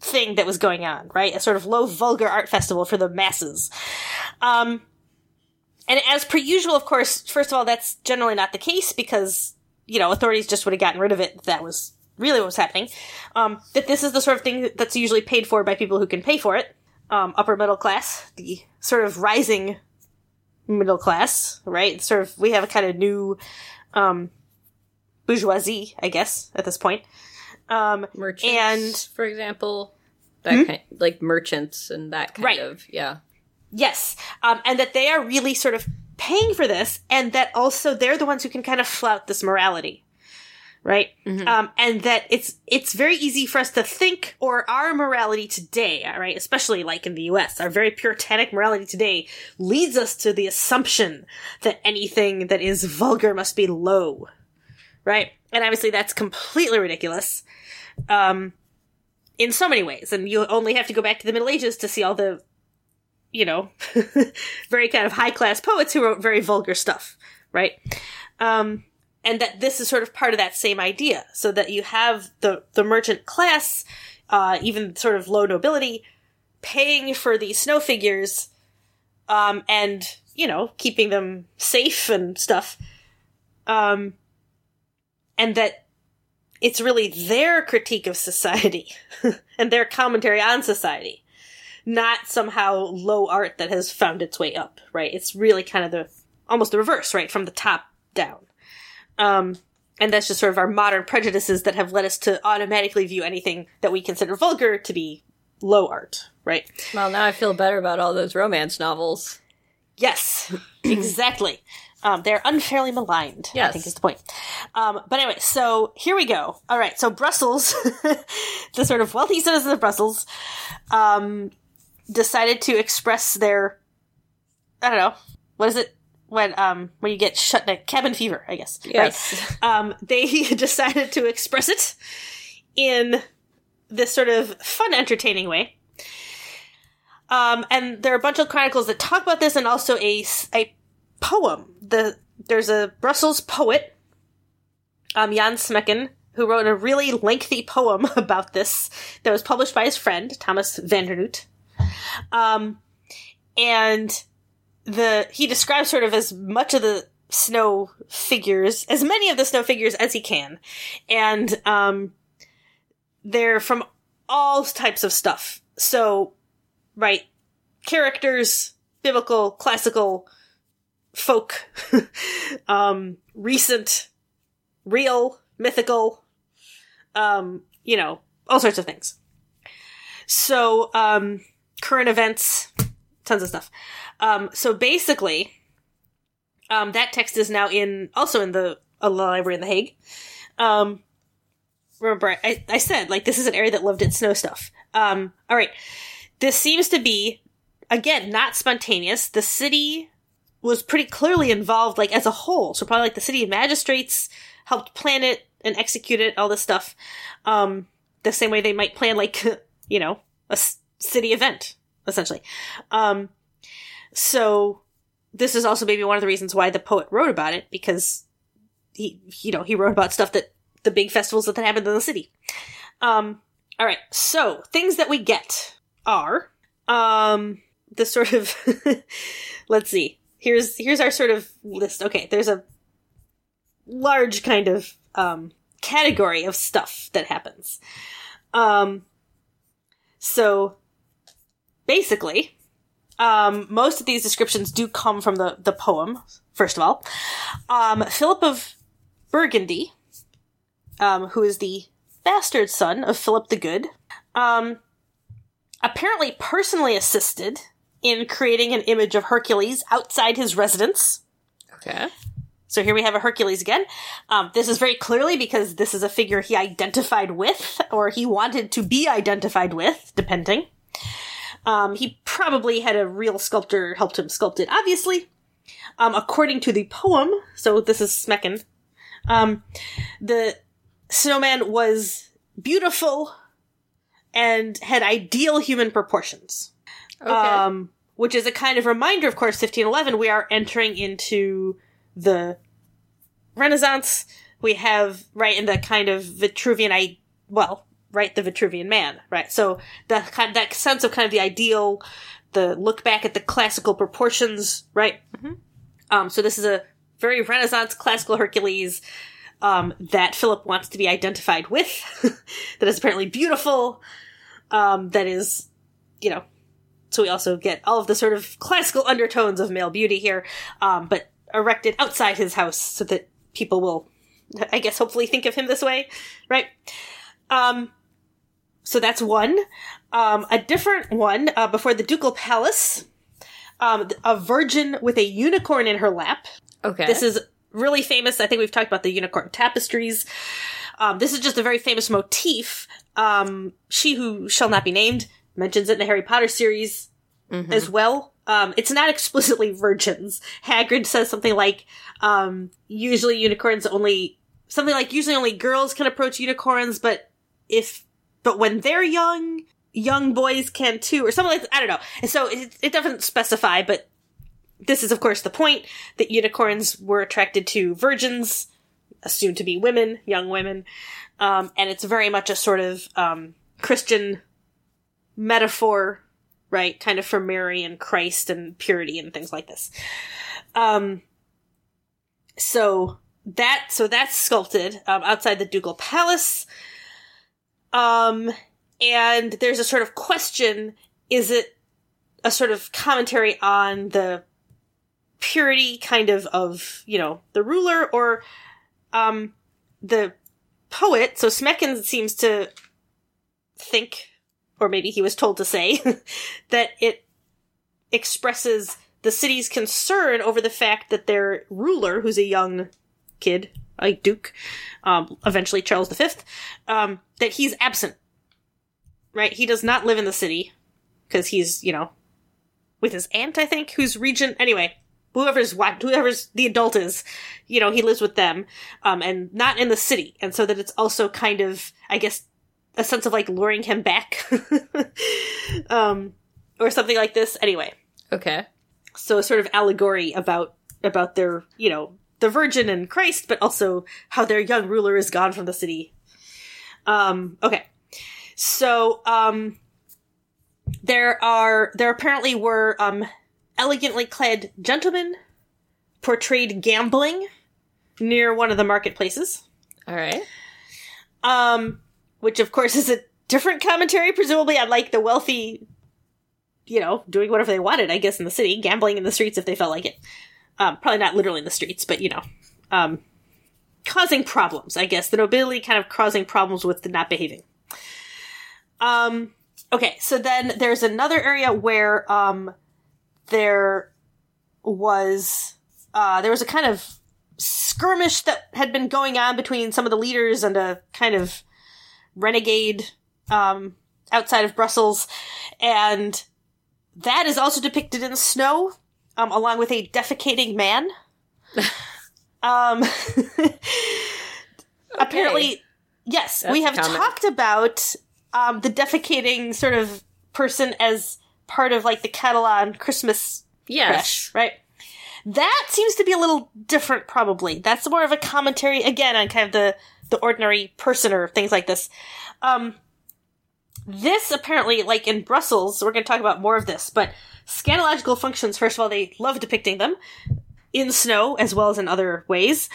thing that was going on, right? A sort of low vulgar art festival for the masses. Um, and as per usual, of course, first of all, that's generally not the case because, you know, authorities just would have gotten rid of it that was really what was happening. Um, that this is the sort of thing that's usually paid for by people who can pay for it. Um, upper middle class, the sort of rising middle class, right? Sort of, we have a kind of new, um, bourgeoisie, I guess, at this point. Um, Merchants, And- for example, that kind, like merchants and that kind Right. of yeah. Yes, um, and that they are really sort of paying for this, and that also they're the ones who can kind of flout this morality, right? Um, and that it's it's very easy for us to think, or our morality today, all right, especially like in the U.S., our very puritanic morality today leads us to the assumption that anything that is vulgar must be low, right? And obviously, that's completely ridiculous. Um, in so many ways, and you only have to go back to the Middle Ages to see all the you know, *laughs* very kind of high class poets who wrote very vulgar stuff, right? Um, and that this is sort of part of that same idea, so that you have the the merchant class, uh, even sort of low nobility, paying for these snow figures, um, and you know, keeping them safe and stuff, um, and that it's really their critique of society *laughs* and their commentary on society, not somehow low art that has found its way up, right? It's really kind of the almost the reverse, right, from the top down. Um, and that's just sort of our modern prejudices that have led us to automatically view anything that we consider vulgar to be low art, right? Well, now I feel better about all those romance novels. Yes, *clears throat* exactly. Um, they're unfairly maligned. yes. I think is the point. Um, but anyway, so here we go. All right, so Brussels, *laughs* the sort of wealthy citizens of Brussels, um, decided to express their, I don't know, what is it when um when you get shut in a cabin fever? I guess. right? Yes. *laughs* um, they *laughs* decided to express it in this sort of fun, entertaining way. Um, and there are a bunch of chronicles that talk about this, and also a a poem. The there's a Brussels poet, um, Jan Smeken, who wrote a really lengthy poem *laughs* about this that was published by his friend Thomas van der Noot. Um, and the he describes sort of as much of the snow figures, as many of the snow figures as he can, and um, they're from all types of stuff. So, right, characters, biblical, classical, folk, *laughs* um, recent, real, mythical, um, you know, all sorts of things. So, um, current events, tons of stuff. Um, so basically, um, that text is now in, also in the library in The Hague. Um, remember, I, I said, like, this is an area that loved its snow stuff. Um, all right. This seems to be, again, not spontaneous. The city was pretty clearly involved, like, as a whole. So probably, like, the city magistrates helped plan it and execute it, all this stuff. Um, the same way they might plan, like, *laughs* you know, a s- city event, essentially. Um, so this is also maybe one of the reasons why the poet wrote about it, because he, you know, he wrote about stuff that the big festivals that happened in the city. Um, all right. So things that we get are, um, the sort of, *laughs* let's see. Here's, here's our sort of list. Okay. There's a large kind of, um, category of stuff that happens. Um, so basically, um, most of these descriptions do come from the, the poem, first of all. Um, Philip of Burgundy, um, who is the bastard son of Philip the Good, um, apparently personally assisted in creating an image of Hercules outside his residence. Okay. So here we have a Hercules again. Um, this is very clearly because this is a figure he identified with, or he wanted to be identified with, depending. Um, he probably had a real sculptor helped him sculpt it, obviously. Um, according to the poem, so this is Smeken, um, the snowman was beautiful and had ideal human proportions. Okay. Um, which is a kind of reminder, of course, 1511, we are entering into the Renaissance. We have, right, in the kind of Vitruvian, I, well, right, the Vitruvian man, right? So that kind of that sense of kind of the ideal, the look back at the classical proportions, right? Um, so this is a very Renaissance classical Hercules, um, that Philip wants to be identified with, *laughs* that is apparently beautiful, um, that is, you know, so we also get all of the sort of classical undertones of male beauty here, um, but erected outside his house so that people will, I guess, hopefully think of him this way, right? Um, so that's one. Um, a different one uh, before the ducal palace. Um, a virgin with a unicorn in her lap. okay. This is really famous. I think we've talked about the unicorn tapestries. Um, this is just a very famous motif. Um, she who shall not be named mentions it in the Harry Potter series as well. Um, it's not *laughs* explicitly virgins. Hagrid says something like, um, usually unicorns only, something like usually only girls can approach unicorns, but if, but when they're young, young boys can too, or something like that. I don't know. And so it, it doesn't specify, but this is of course the point that unicorns were attracted to virgins, assumed to be women, young women, um, and it's very much a sort of um, Christian metaphor, right? Kind of for Mary and Christ and purity and things like this. Um, so that so that's sculpted um, outside the ducal palace. Um, and there's a sort of question: Is it a sort of commentary on the purity, kind of of you know the ruler, or um, the poet? So Smeken seems to think, or maybe he was told to say, *laughs* that it expresses the city's concern over the fact that their ruler, who's a young kid, a duke, um, eventually Charles V, um, that he's absent. Right? He does not live in the city because he's, you know, with his aunt, I think, who's regent. Anyway, whoever's what, whoever's the adult is, you know, he lives with them, um, and not in the city. And so that it's also kind of, I guess, a sense of like luring him back, *laughs* um, or something like this. Anyway, Okay. so a sort of allegory about about their you know the virgin and christ but also how their young ruler is gone from the city um okay so um there are there apparently were um elegantly clad gentlemen portrayed gambling near one of the marketplaces All right. um, which of course is a different commentary, presumably on like the wealthy, you know, doing whatever they wanted, I guess, in the city, gambling in the streets if they felt like it. Um, probably not literally in the streets, but you know, um, causing problems. I guess the nobility kind of causing problems with not behaving. Um, okay, so then there's another area where um, there was uh, there was a kind of skirmish that had been going on between some of the leaders and a kind of renegade um, outside of Brussels, and that is also depicted in snow, um, along with a defecating man. *laughs* um, *laughs* apparently, yes, we have common. talked about um, the defecating sort of person as part of like the Catalan Christmas Yes. crash, right? That seems to be a little different, probably. That's more of a commentary again on kind of the the ordinary person or things like this. Um, this apparently, like in Brussels, we're going to talk about more of this, but scatological functions. First of all, they love depicting them in snow as well as in other ways,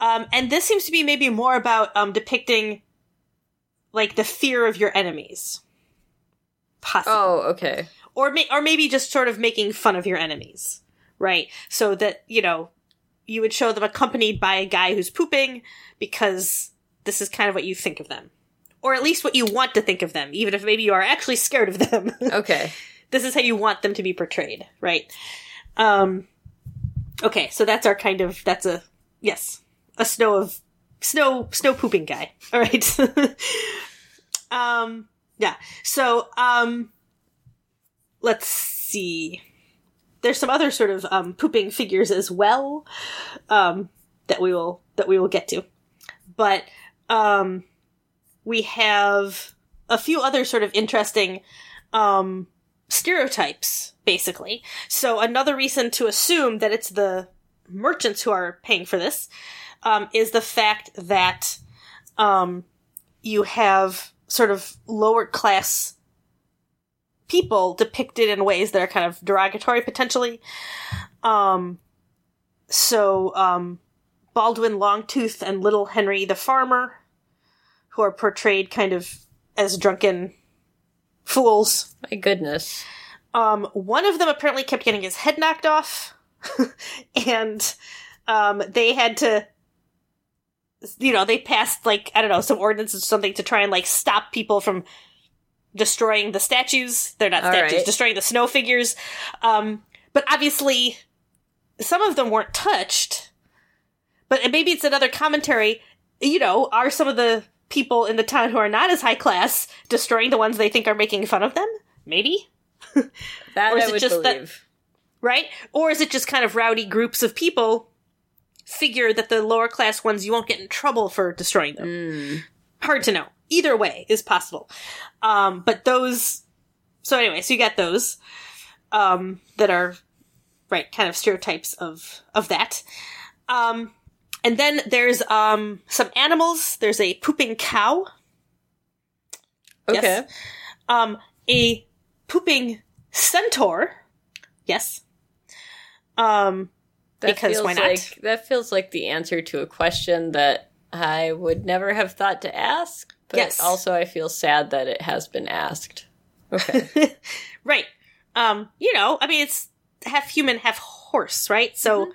um, and this seems to be maybe more about um, depicting like the fear of your enemies, possibly Oh, okay. or may- or maybe just sort of making fun of your enemies, right? So that you know you would show them accompanied by a guy who's pooping because this is kind of what you think of them, or at least what you want to think of them, even if maybe you are actually scared of them. *laughs* Okay. this is how you want them to be portrayed, right? Um, okay, so that's our kind of that's a yes, a snow of snow snow pooping guy. *laughs* All right. *laughs* um, yeah. So um, let's see. There's some other sort of um, pooping figures as well um, that we will that we will get to, but um, we have a few other sort of interesting um, stereotypes, basically. So another reason to assume that it's the merchants who are paying for this um, is the fact that um, you have sort of lower class people depicted in ways that are kind of derogatory potentially. Um, so um, Baldwin Longtooth and Little Henry the farmer, who are portrayed kind of as drunken fools. My goodness. Um, one of them apparently kept getting his head knocked off, *laughs* and um, they had to, you know, they passed like I don't know some ordinances or something to try and like stop people from destroying the statues. They're not All statues, right. destroying the snow figures. Um, but obviously, some of them weren't touched. But maybe it's another commentary. You know, are some of the people in the town who are not as high class destroying the ones they think are making fun of them? Maybe *laughs* That Or is I it would just that- believe. right? Or is it just kind of rowdy groups of people figure that the lower class ones you won't get in trouble for destroying them? Mm. Hard to know. Either way is possible. Um, but those. So anyway, so you got those um, that are right kind of stereotypes of of that. Um, and then there's um, some animals. There's a pooping cow. Yes. Okay. Um, a pooping centaur. Yes. Um, That because feels why not? Like, that feels like the answer to a question that I would never have thought to ask. But Yes. also, I feel sad that it has been asked. Okay. *laughs* right. Um, you know, I mean, it's half human, half horse, right? So, Mm-hmm.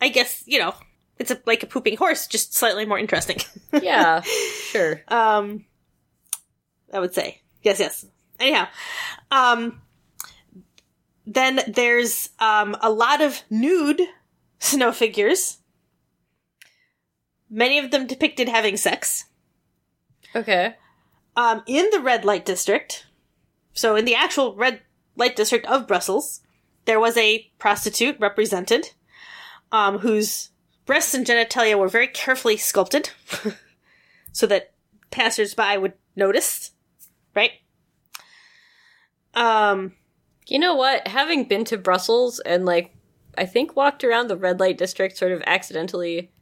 I guess you know, it's a, like a pooping horse, just slightly more interesting. *laughs* yeah, sure. um, I would say yes, yes. Anyhow, um, then there's um a lot of nude *laughs* snow figures. Many of them depicted having sex. Okay. um, in the red light district, so in the actual red light district of Brussels, there was a prostitute represented, um, whose breasts and genitalia were very carefully sculpted, *laughs* so that passersby would notice, right? Um, You know what? Having been to Brussels and, like, I think walked around the red light district sort of accidentally,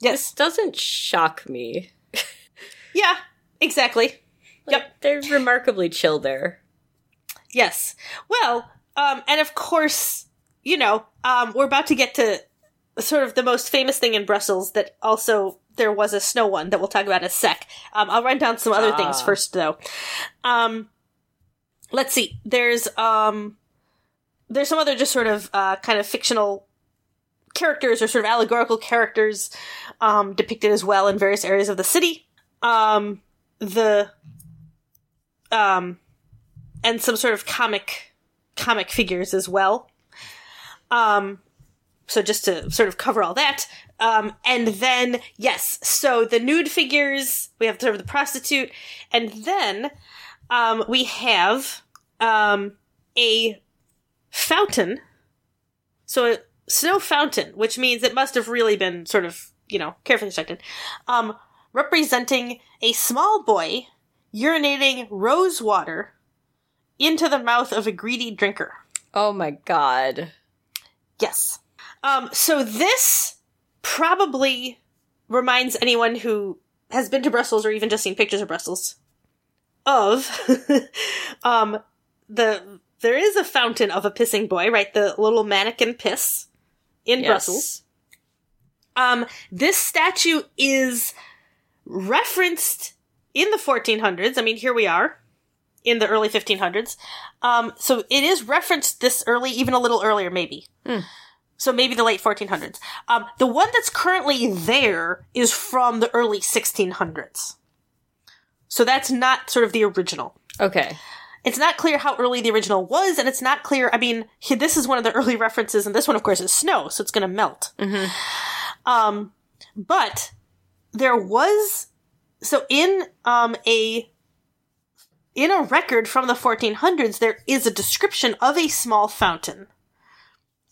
this yes, doesn't shock me. *laughs* yeah, exactly. Like, Yep. They're remarkably chill there. Yes. Well, um, and of course, you know, um, we're about to get to sort of the most famous thing in Brussels that also there was a snow one that we'll talk about in a sec. Um, I'll run down some other things Ah. first, though. Um, let's see. There's um, there's some other just sort of uh, kind of fictional characters or sort of allegorical characters um, depicted as well in various areas of the city. Um, the um, and some sort of comic comic figures as well. Um, so just to sort of cover all that. Um, and then yes, so the nude figures, we have sort of the prostitute, and then um, we have um, a fountain. So a snow fountain, which means it must have really been sort of, you know, carefully constructed, um, representing a small boy urinating rose water into the mouth of a greedy drinker. Oh my god. Yes. Um, so this probably reminds anyone who has been to Brussels or even just seen pictures of Brussels of *laughs* um the there is a fountain of a pissing boy, right? The little Manneken Pis in Yes. Brussels. Um, this statue is referenced in the 1400s. I mean, here we are in the early 1500s. Um, so it is referenced this early, even a little earlier, maybe. So maybe the late 1400s. Um, the one that's currently there is from the early 1600s. So that's not sort of the original. Okay. It's not clear how early the original was, and it's not clear. I mean, this is one of the early references, and this one, of course, is snow, so it's going to melt. Um, but there was so in um a in a record from the 1400s, there is a description of a small fountain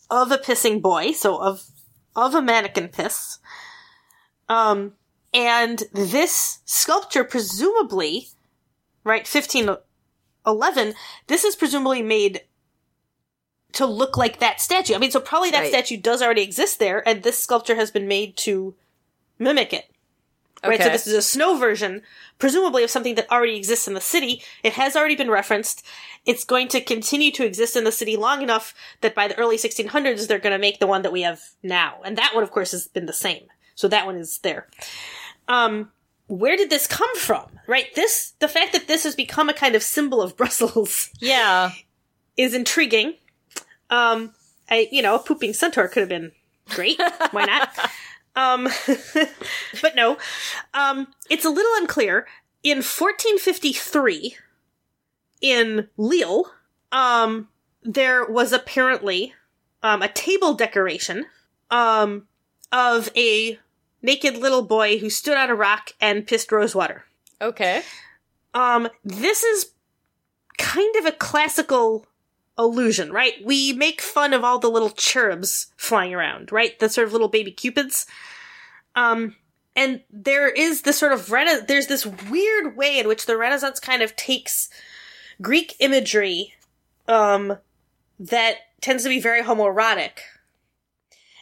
of a pissing boy, so of of a Manneken Pis. Um, and this sculpture, presumably, right, 1511, this is presumably made to look like that statue. I mean, so probably that Right. statue does already exist there, and this sculpture has been made to mimic it. Right, so this is a snow version, presumably of something that already exists in the city. It has already been referenced. It's going to continue to exist in the city long enough that by the early 1600s, they're going to make the one that we have now. And that one, of course, has been the same. So that one is there. Um, where did this come from? Right? This, the fact that this has become a kind of symbol of *laughs* Brussels Yeah. is intriguing. Um, I, you know, a pooping centaur could have been great. Why not? *laughs* Um, *laughs* but no. Um, it's a little unclear. In 1453, in Lille, um, there was apparently um, a table decoration um, of a naked little boy who stood on a rock and pissed rosewater. Okay. Um, this is kind of a classical illusion, right? We make fun of all the little cherubs flying around, right? The sort of little baby cupids. Um, and there is this sort of rena- there's this weird way in which the Renaissance kind of takes Greek imagery, um, that tends to be very homoerotic.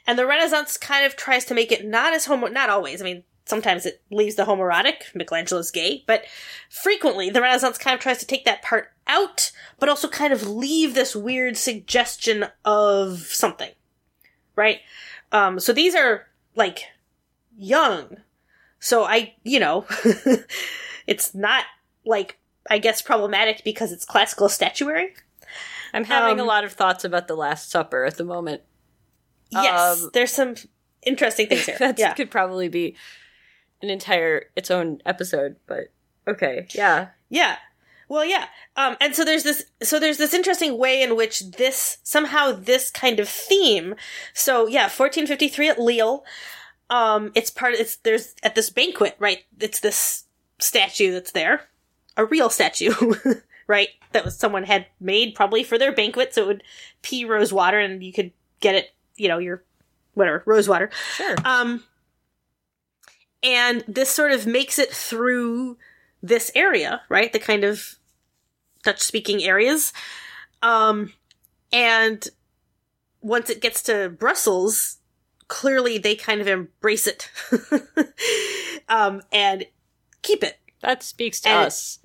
And the Renaissance kind of tries to make it not as homo, not always. I mean, sometimes it leaves the homoerotic. Michelangelo's gay, but frequently the Renaissance kind of tries to take that part out, but also kind of leave this weird suggestion of something. right? Um, so these are like young. So I, you know, *laughs* it's not like I guess problematic because it's classical statuary. I'm having Um, a lot of thoughts about the Last Supper at the moment. Yes, Um, there's some interesting things *laughs* here. that yeah, could probably be an entire its own episode, but okay, yeah. yeah. Well, yeah. Um, and so there's this, so there's this interesting way in which this somehow this kind of theme. So yeah, 1453 at Lille. Um, it's part. It's there's at this banquet, right? It's this statue that's there, a real statue, *laughs* right? That was someone had made probably for their banquet, so it would pee rose water, and you could get it. You know, your whatever rose water. Sure. Um, and this sort of makes it through this area, right? The kind of Dutch speaking areas. Um, and once it gets to Brussels, clearly they kind of embrace it *laughs* um, and keep it. That speaks to And- us.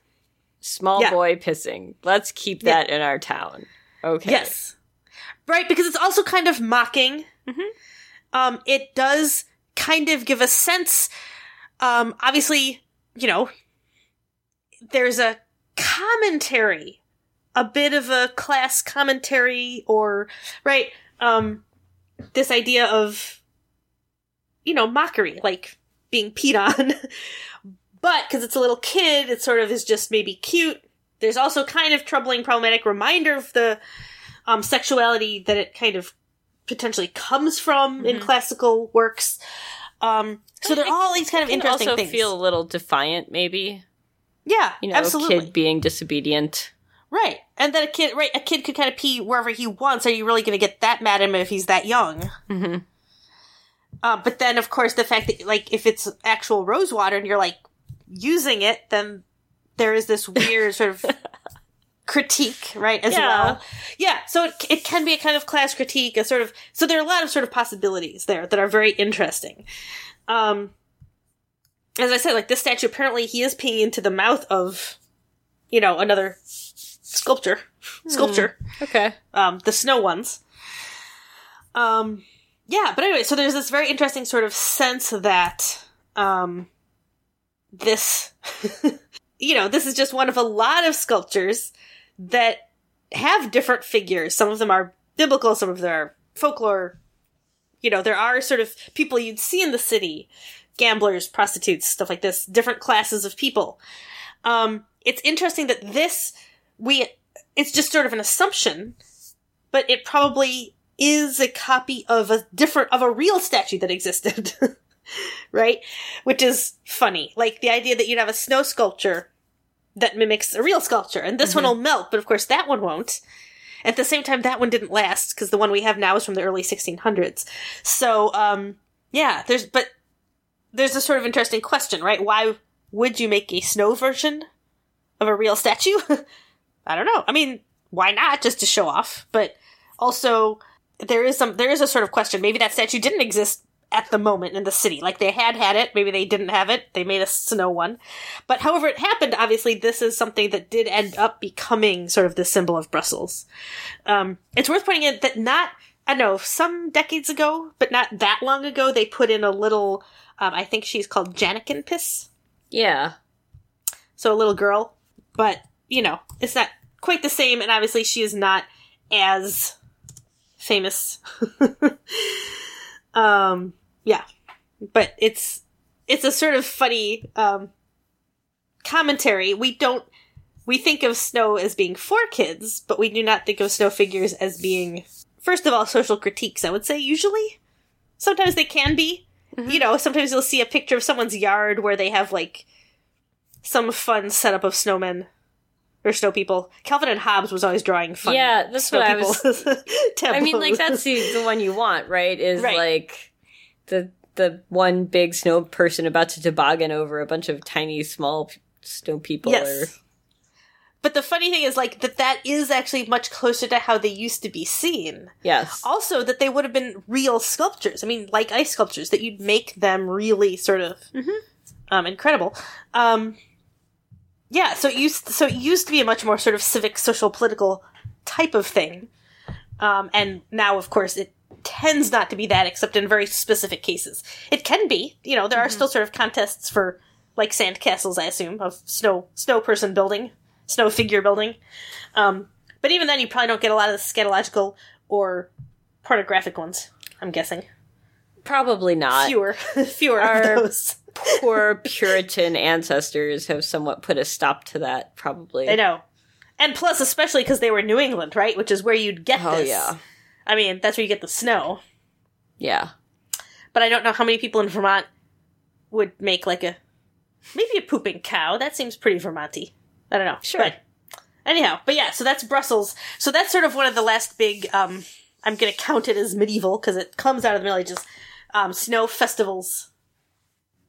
Small Yeah. boy pissing. Let's keep Yeah. that in our town. Okay. Yes. Right, because it's also kind of mocking. Mhm. Um, it does kind of give a sense, um, obviously, you know, there's a commentary, a bit of a class commentary, or, right, um, this idea of, you know, mockery, like being peed on. *laughs* but because it's a little kid, it sort of is just maybe cute. There's also kind of troubling, problematic reminder of the um, sexuality that it kind of potentially comes from in Mhm. classical works. Um, so there are all these kind of interesting also things. feel a little defiant, maybe. yeah, You know, absolutely. kid being disobedient. Right. And then a kid, right, a kid could kind of pee wherever he wants. Are you really going to get that mad at him if he's that young? Mm-hmm. Uh, but then, of course, the fact that, like, if it's actual rose water and you're, like, using it, then there is this weird sort of *laughs* critique, right, as Yeah. well. Yeah, so it, it can be a kind of class critique, a sort of, so there are a lot of sort of possibilities there that are very interesting. Um, as I said, like, this statue, apparently he is peeing into the mouth of, you know, another sculpture, sculpture Okay. um, the snow ones. Um, yeah, but anyway, so there's this very interesting sort of sense that um, this, *laughs* you know, this is just one of a lot of sculptures that have different figures. Some of them are biblical, some of them are folklore. You know, there are sort of people you'd see in the city gamblers, prostitutes, stuff like this, different classes of people. Um, it's interesting that this, we, it's just sort of an assumption but it probably is a copy of a different of a real statue that existed *laughs* right which is funny like the idea that you'd have a snow sculpture that mimics a real sculpture and this one will melt but of course that one won't at the same time that one didn't last because the one we have now is from the early 1600s so um yeah there's but there's a sort of interesting question right why would you make a snow version of a real statue *laughs* I don't know. I mean, why not just to show off? But also, there is some there is a sort of question. Maybe that statue didn't exist at the moment in the city. Like they had had it, maybe they didn't have it. They made a snow one. But however it happened, obviously this is something that did end up becoming sort of the symbol of Brussels. Um, it's worth pointing out that not I don't know some decades ago, but not that long ago, they put in a little. Um, I think she's called Jeanneke Pis Yeah. so a little girl, but you know, it's not quite the same, and obviously she is not as famous. *laughs* um, yeah, but it's it's a sort of funny um, commentary. We don't we think of snow as being for kids, but we do not think of snow figures as being first of all social critiques. I would say usually, sometimes they can be. You know, sometimes you'll see a picture of someone's yard where they have like some fun setup of snowmen snow people. Calvin and Hobbes was always drawing fun. Yeah, that's snow what I was- *laughs* I mean, like that's the the one you want, right? Is Right. like the the one big snow person about to toboggan over a bunch of tiny small snow people. Yes. Or, But the funny thing is, like, that that is actually much closer to how they used to be seen. yes. Also, that they would have been real sculptures. I mean, like ice sculptures, that you'd make them really sort of Mhm. um, incredible. Um, yeah, so it used so it used to be a much more sort of civic, social, political type of thing, um, and now, of course, it tends not to be that, except in very specific cases. It can be. You know, there are still sort of contests for like sand castles, I assume, of snow snow person building, snow figure building. Um, but even then, you probably don't get a lot of the scatological or pornographic ones. I'm guessing Probably not. fewer, *laughs* fewer Our- of those. Poor Puritan ancestors have somewhat put a stop to that, probably. I know, and plus, especially because they were New England, right? Which is where you'd get Oh, this. yeah. I mean, that's where you get the snow. Yeah. But I don't know how many people in Vermont would make like a maybe a pooping cow. That seems pretty Vermonty. I don't know. Sure. But anyhow, but yeah, so that's Brussels. So that's sort of one of the last big. um I'm going to count it as medieval because it comes out of the Middle Ages. Um, snow festivals.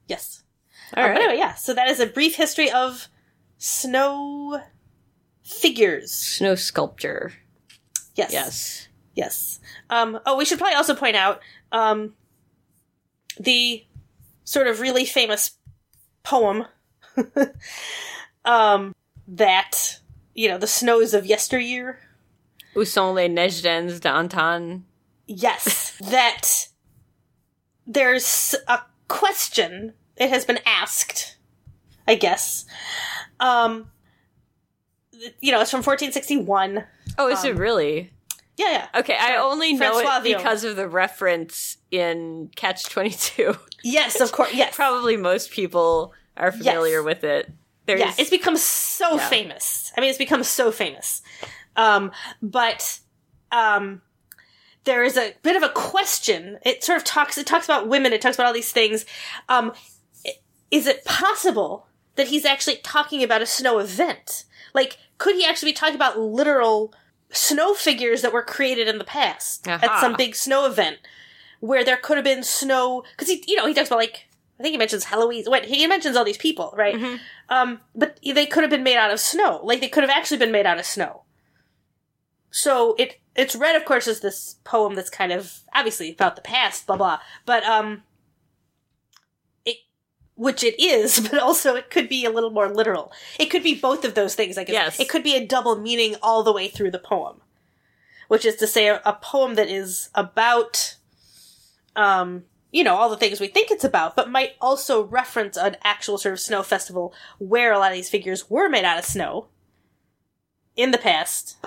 Yes. All Um, right. But anyway, yeah. So that is a brief history of snow figures. Snow sculpture. Yes. Yes. Yes. Um, oh, we should probably also point out um, the sort of really famous poem *laughs* um, that, you know, the snows of yesteryear. Où sont les neiges d'antan? Yes. *laughs* that there's a question, it has been asked, I guess. Um, you know, it's from 1461. Oh, is it really? Yeah, yeah. Okay, I only know Francois it Villon. because of the reference in Catch 22. Yes, of course. Yes. Probably most people are familiar Yes. with it. There's yeah, it's become so Yeah. famous. I mean, it's become so famous. Um, but um, there is a bit of a question. It sort of talks. It talks about women. It talks about all these things. Um, is it possible that he's actually talking about a snow event? Like, could he actually be talking about literal snow figures that were created in the past at some big snow event where there could have been snow? Because he, you know, he talks about like. I think he mentions Heloise. What he mentions all these people, right? Mhm. Um, but they could have been made out of snow. Like they could have actually been made out of snow. So it it's read, of course, as this poem that's kind of obviously about the past, blah blah. But um, which it is, *laughs* but also it could be a little more literal. It could be both of those things. I guess Yes. it could be a double meaning all the way through the poem, which is to say, a, a poem that is about um you know, all the things we think it's about, but might also reference an actual sort of snow festival where a lot of these figures were made out of snow in the past,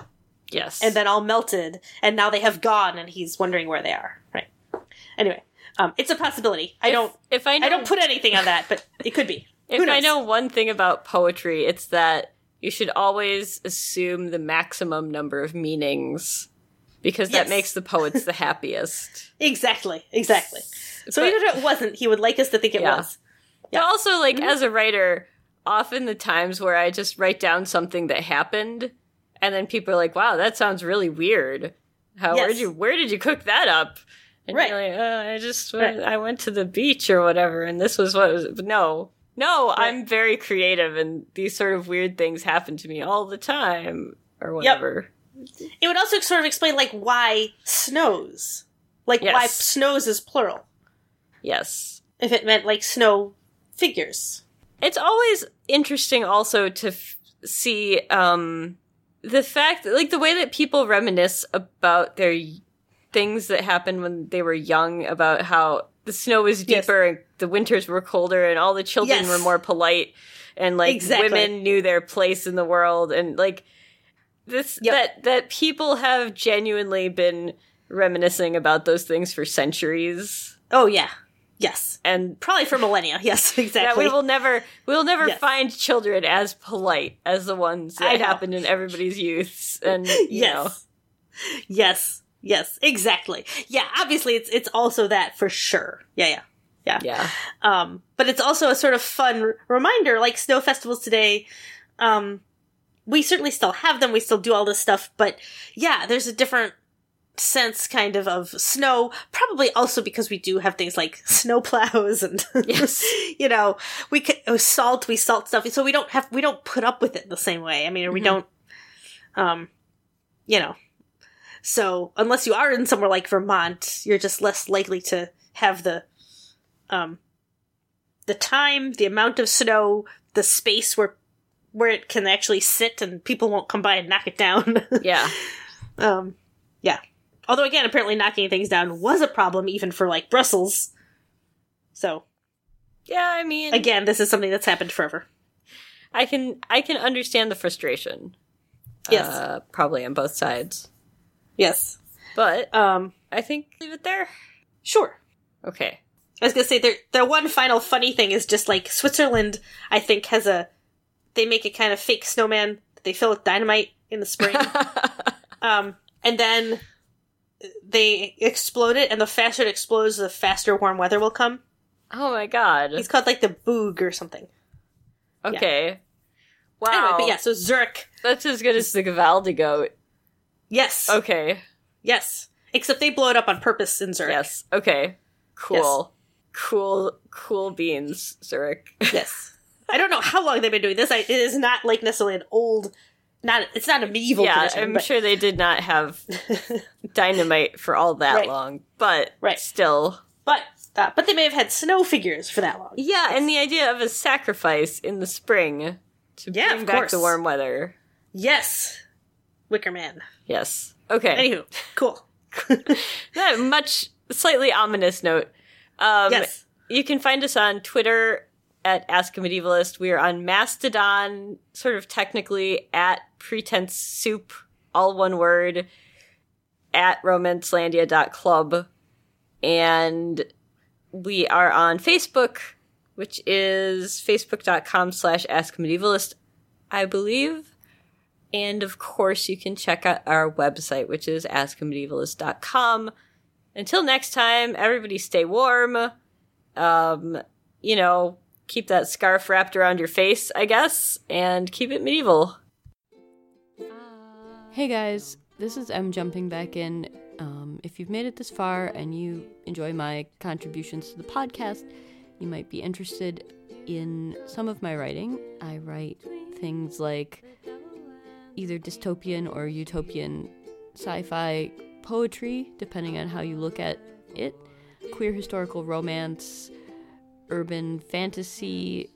yes. and then all melted, and now they have gone, and he's wondering where they are. Right. Anyway, um, it's a possibility. I If- don't. If I know, I don't put anything on that, but it could be. *laughs* if I know one thing about poetry, it's that you should always assume the maximum number of meanings because Yes. that makes the poets the *laughs* happiest. Exactly. Exactly. So But- even if it wasn't, he would like us to think it Yeah. was. But also, like Mm-hmm. as a writer, often the times where I just write down something that happened, and then people are like, "Wow, that sounds really weird. How where did you where did you cook that up?" And Right. you're like, uh, "I just Right. went, I went to the beach or whatever, and this was what was." But no, no, I'm very creative, and these sort of weird things happen to me all the time, or whatever. Yep. It would also sort of explain like why snows, like why snows is plural. Yes. If it meant like snow figures. it's always interesting also to f- see um the fact like the way that people reminisce about their things that happened when they were young about how the snow was Yes. deeper and the winters were colder and all the children Yes. were more polite and like Exactly. women knew their place in the world and like this Yep. that that people have genuinely been reminiscing about those things for centuries Oh yeah. Yes. and Probably for millennia. *laughs* Yes, exactly. we will never we will never Yes. find children as polite as the ones that happened in everybody's youths and you yes. know Yes. Yes. Exactly. Yeah. Obviously, it's it's also that for sure. Yeah. Yeah. Yeah. yeah Um, but it's also a sort of fun r- reminder, like snow festivals today. Um, we certainly still have them. We still do all this stuff, but yeah, there's a different sense kind of of snow probably also because we do have things like *laughs* snow plows and Yes. *laughs* you know we can oh, salt we salt stuff so we don't have we don't put up with it the same way i mean or we don't um you know so unless you are in somewhere like vermont you're just less likely to have the um the time the amount of snow the space where where it can actually sit and people won't come by and knock it down *laughs* yeah um, yeah. Although again, apparently knocking things down was a problem even for like Brussels. So Yeah, I mean, again, this is something that's happened forever. I can I can understand the frustration. Yes. uh, probably on both sides, Yes. but Um. I think leave it there. Sure. Okay. I was gonna say their their one final funny thing is just like Switzerland. I think has a they make a kind of fake snowman that they fill with dynamite in the spring, *laughs* um, and then they explode it. And the faster it explodes, the faster warm weather will come. oh my god. It's called like the Böögg or something. Okay. Wow. Anyway, but yeah, so Zurich. That's as good as the Gävle goat. Yes. Okay. Yes. Except they blow it up on purpose in Zurich. Yes. Okay. Cool. Cool. Cool beans, Zurich. *laughs* Yes. I don't know how long they've been doing this. I, it is not like necessarily an old, not it's not a medieval yeah, tradition. I'm but- sure they did not have *laughs* dynamite for all that Right. long, but Right. still. But uh, but they may have had snow figures for that long. Yeah, and the idea of a sacrifice in the spring to Yeah, bring back course. the warm weather. Yes, Wicker Man. Yes. Okay. Anywho, cool. *laughs* That much slightly ominous note. Um, yes, You can find us on Twitter at Ask a Medievalist. We are on Mastodon, sort of technically at Pretense Soup, all one word, at romancelandia.club. And we are on Facebook, which is facebook.com slash Ask a Medievalist, I believe. And of course, you can check out our website, which is askamedievalist.com. Until next time, everybody stay warm. Um, you know, keep that scarf wrapped around your face, I guess, and keep it medieval. Hey guys, this is M jumping back in. Um, if you've made it this far and you enjoy my contributions to the podcast, you might be interested in some of my writing. I write things like either dystopian or utopian sci fi poetry, depending on how you look at it, queer historical romance, urban fantasy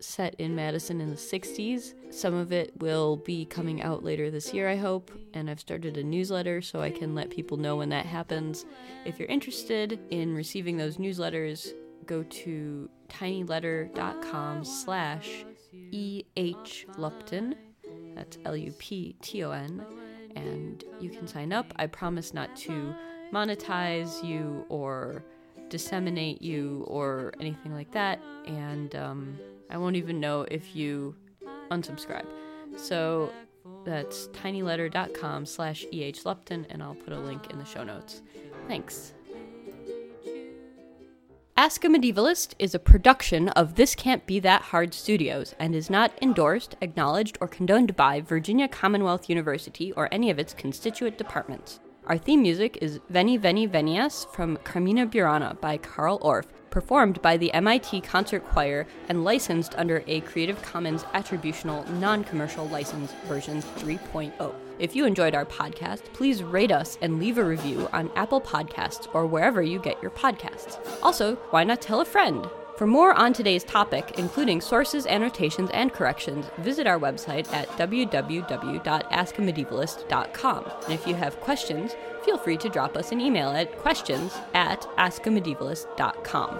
set in Madison in the 60s. Some of it will be coming out later this year, I hope, and I've started a newsletter so I can let people know when that happens. If you're interested in receiving those newsletters, go to tinyletter.com slash E.H. That's L U P T O N. And you can sign up. I promise not to monetize you or disseminate you or anything like that. And um, I won't even know if you unsubscribe. So that's tinyletter.com slash eh Lupton, and I'll put a link in the show notes. Thanks. Ask a Medievalist is a production of This Can't Be That Hard Studios and is not endorsed, acknowledged, or condoned by Virginia Commonwealth University or any of its constituent departments. Our theme music is Veni Veni Venias from Carmina Burana by Carl Orff, performed by the MIT Concert Choir and licensed under a Creative Commons Attributional Non Commercial License version 3.0. If you enjoyed our podcast, please rate us and leave a review on Apple Podcasts or wherever you get your podcasts. Also, why not tell a friend? For more on today's topic, including sources, annotations, and corrections, visit our website at www.askamedievalist.com. And if you have questions, feel free to drop us an email at questions at askamedievalist.com.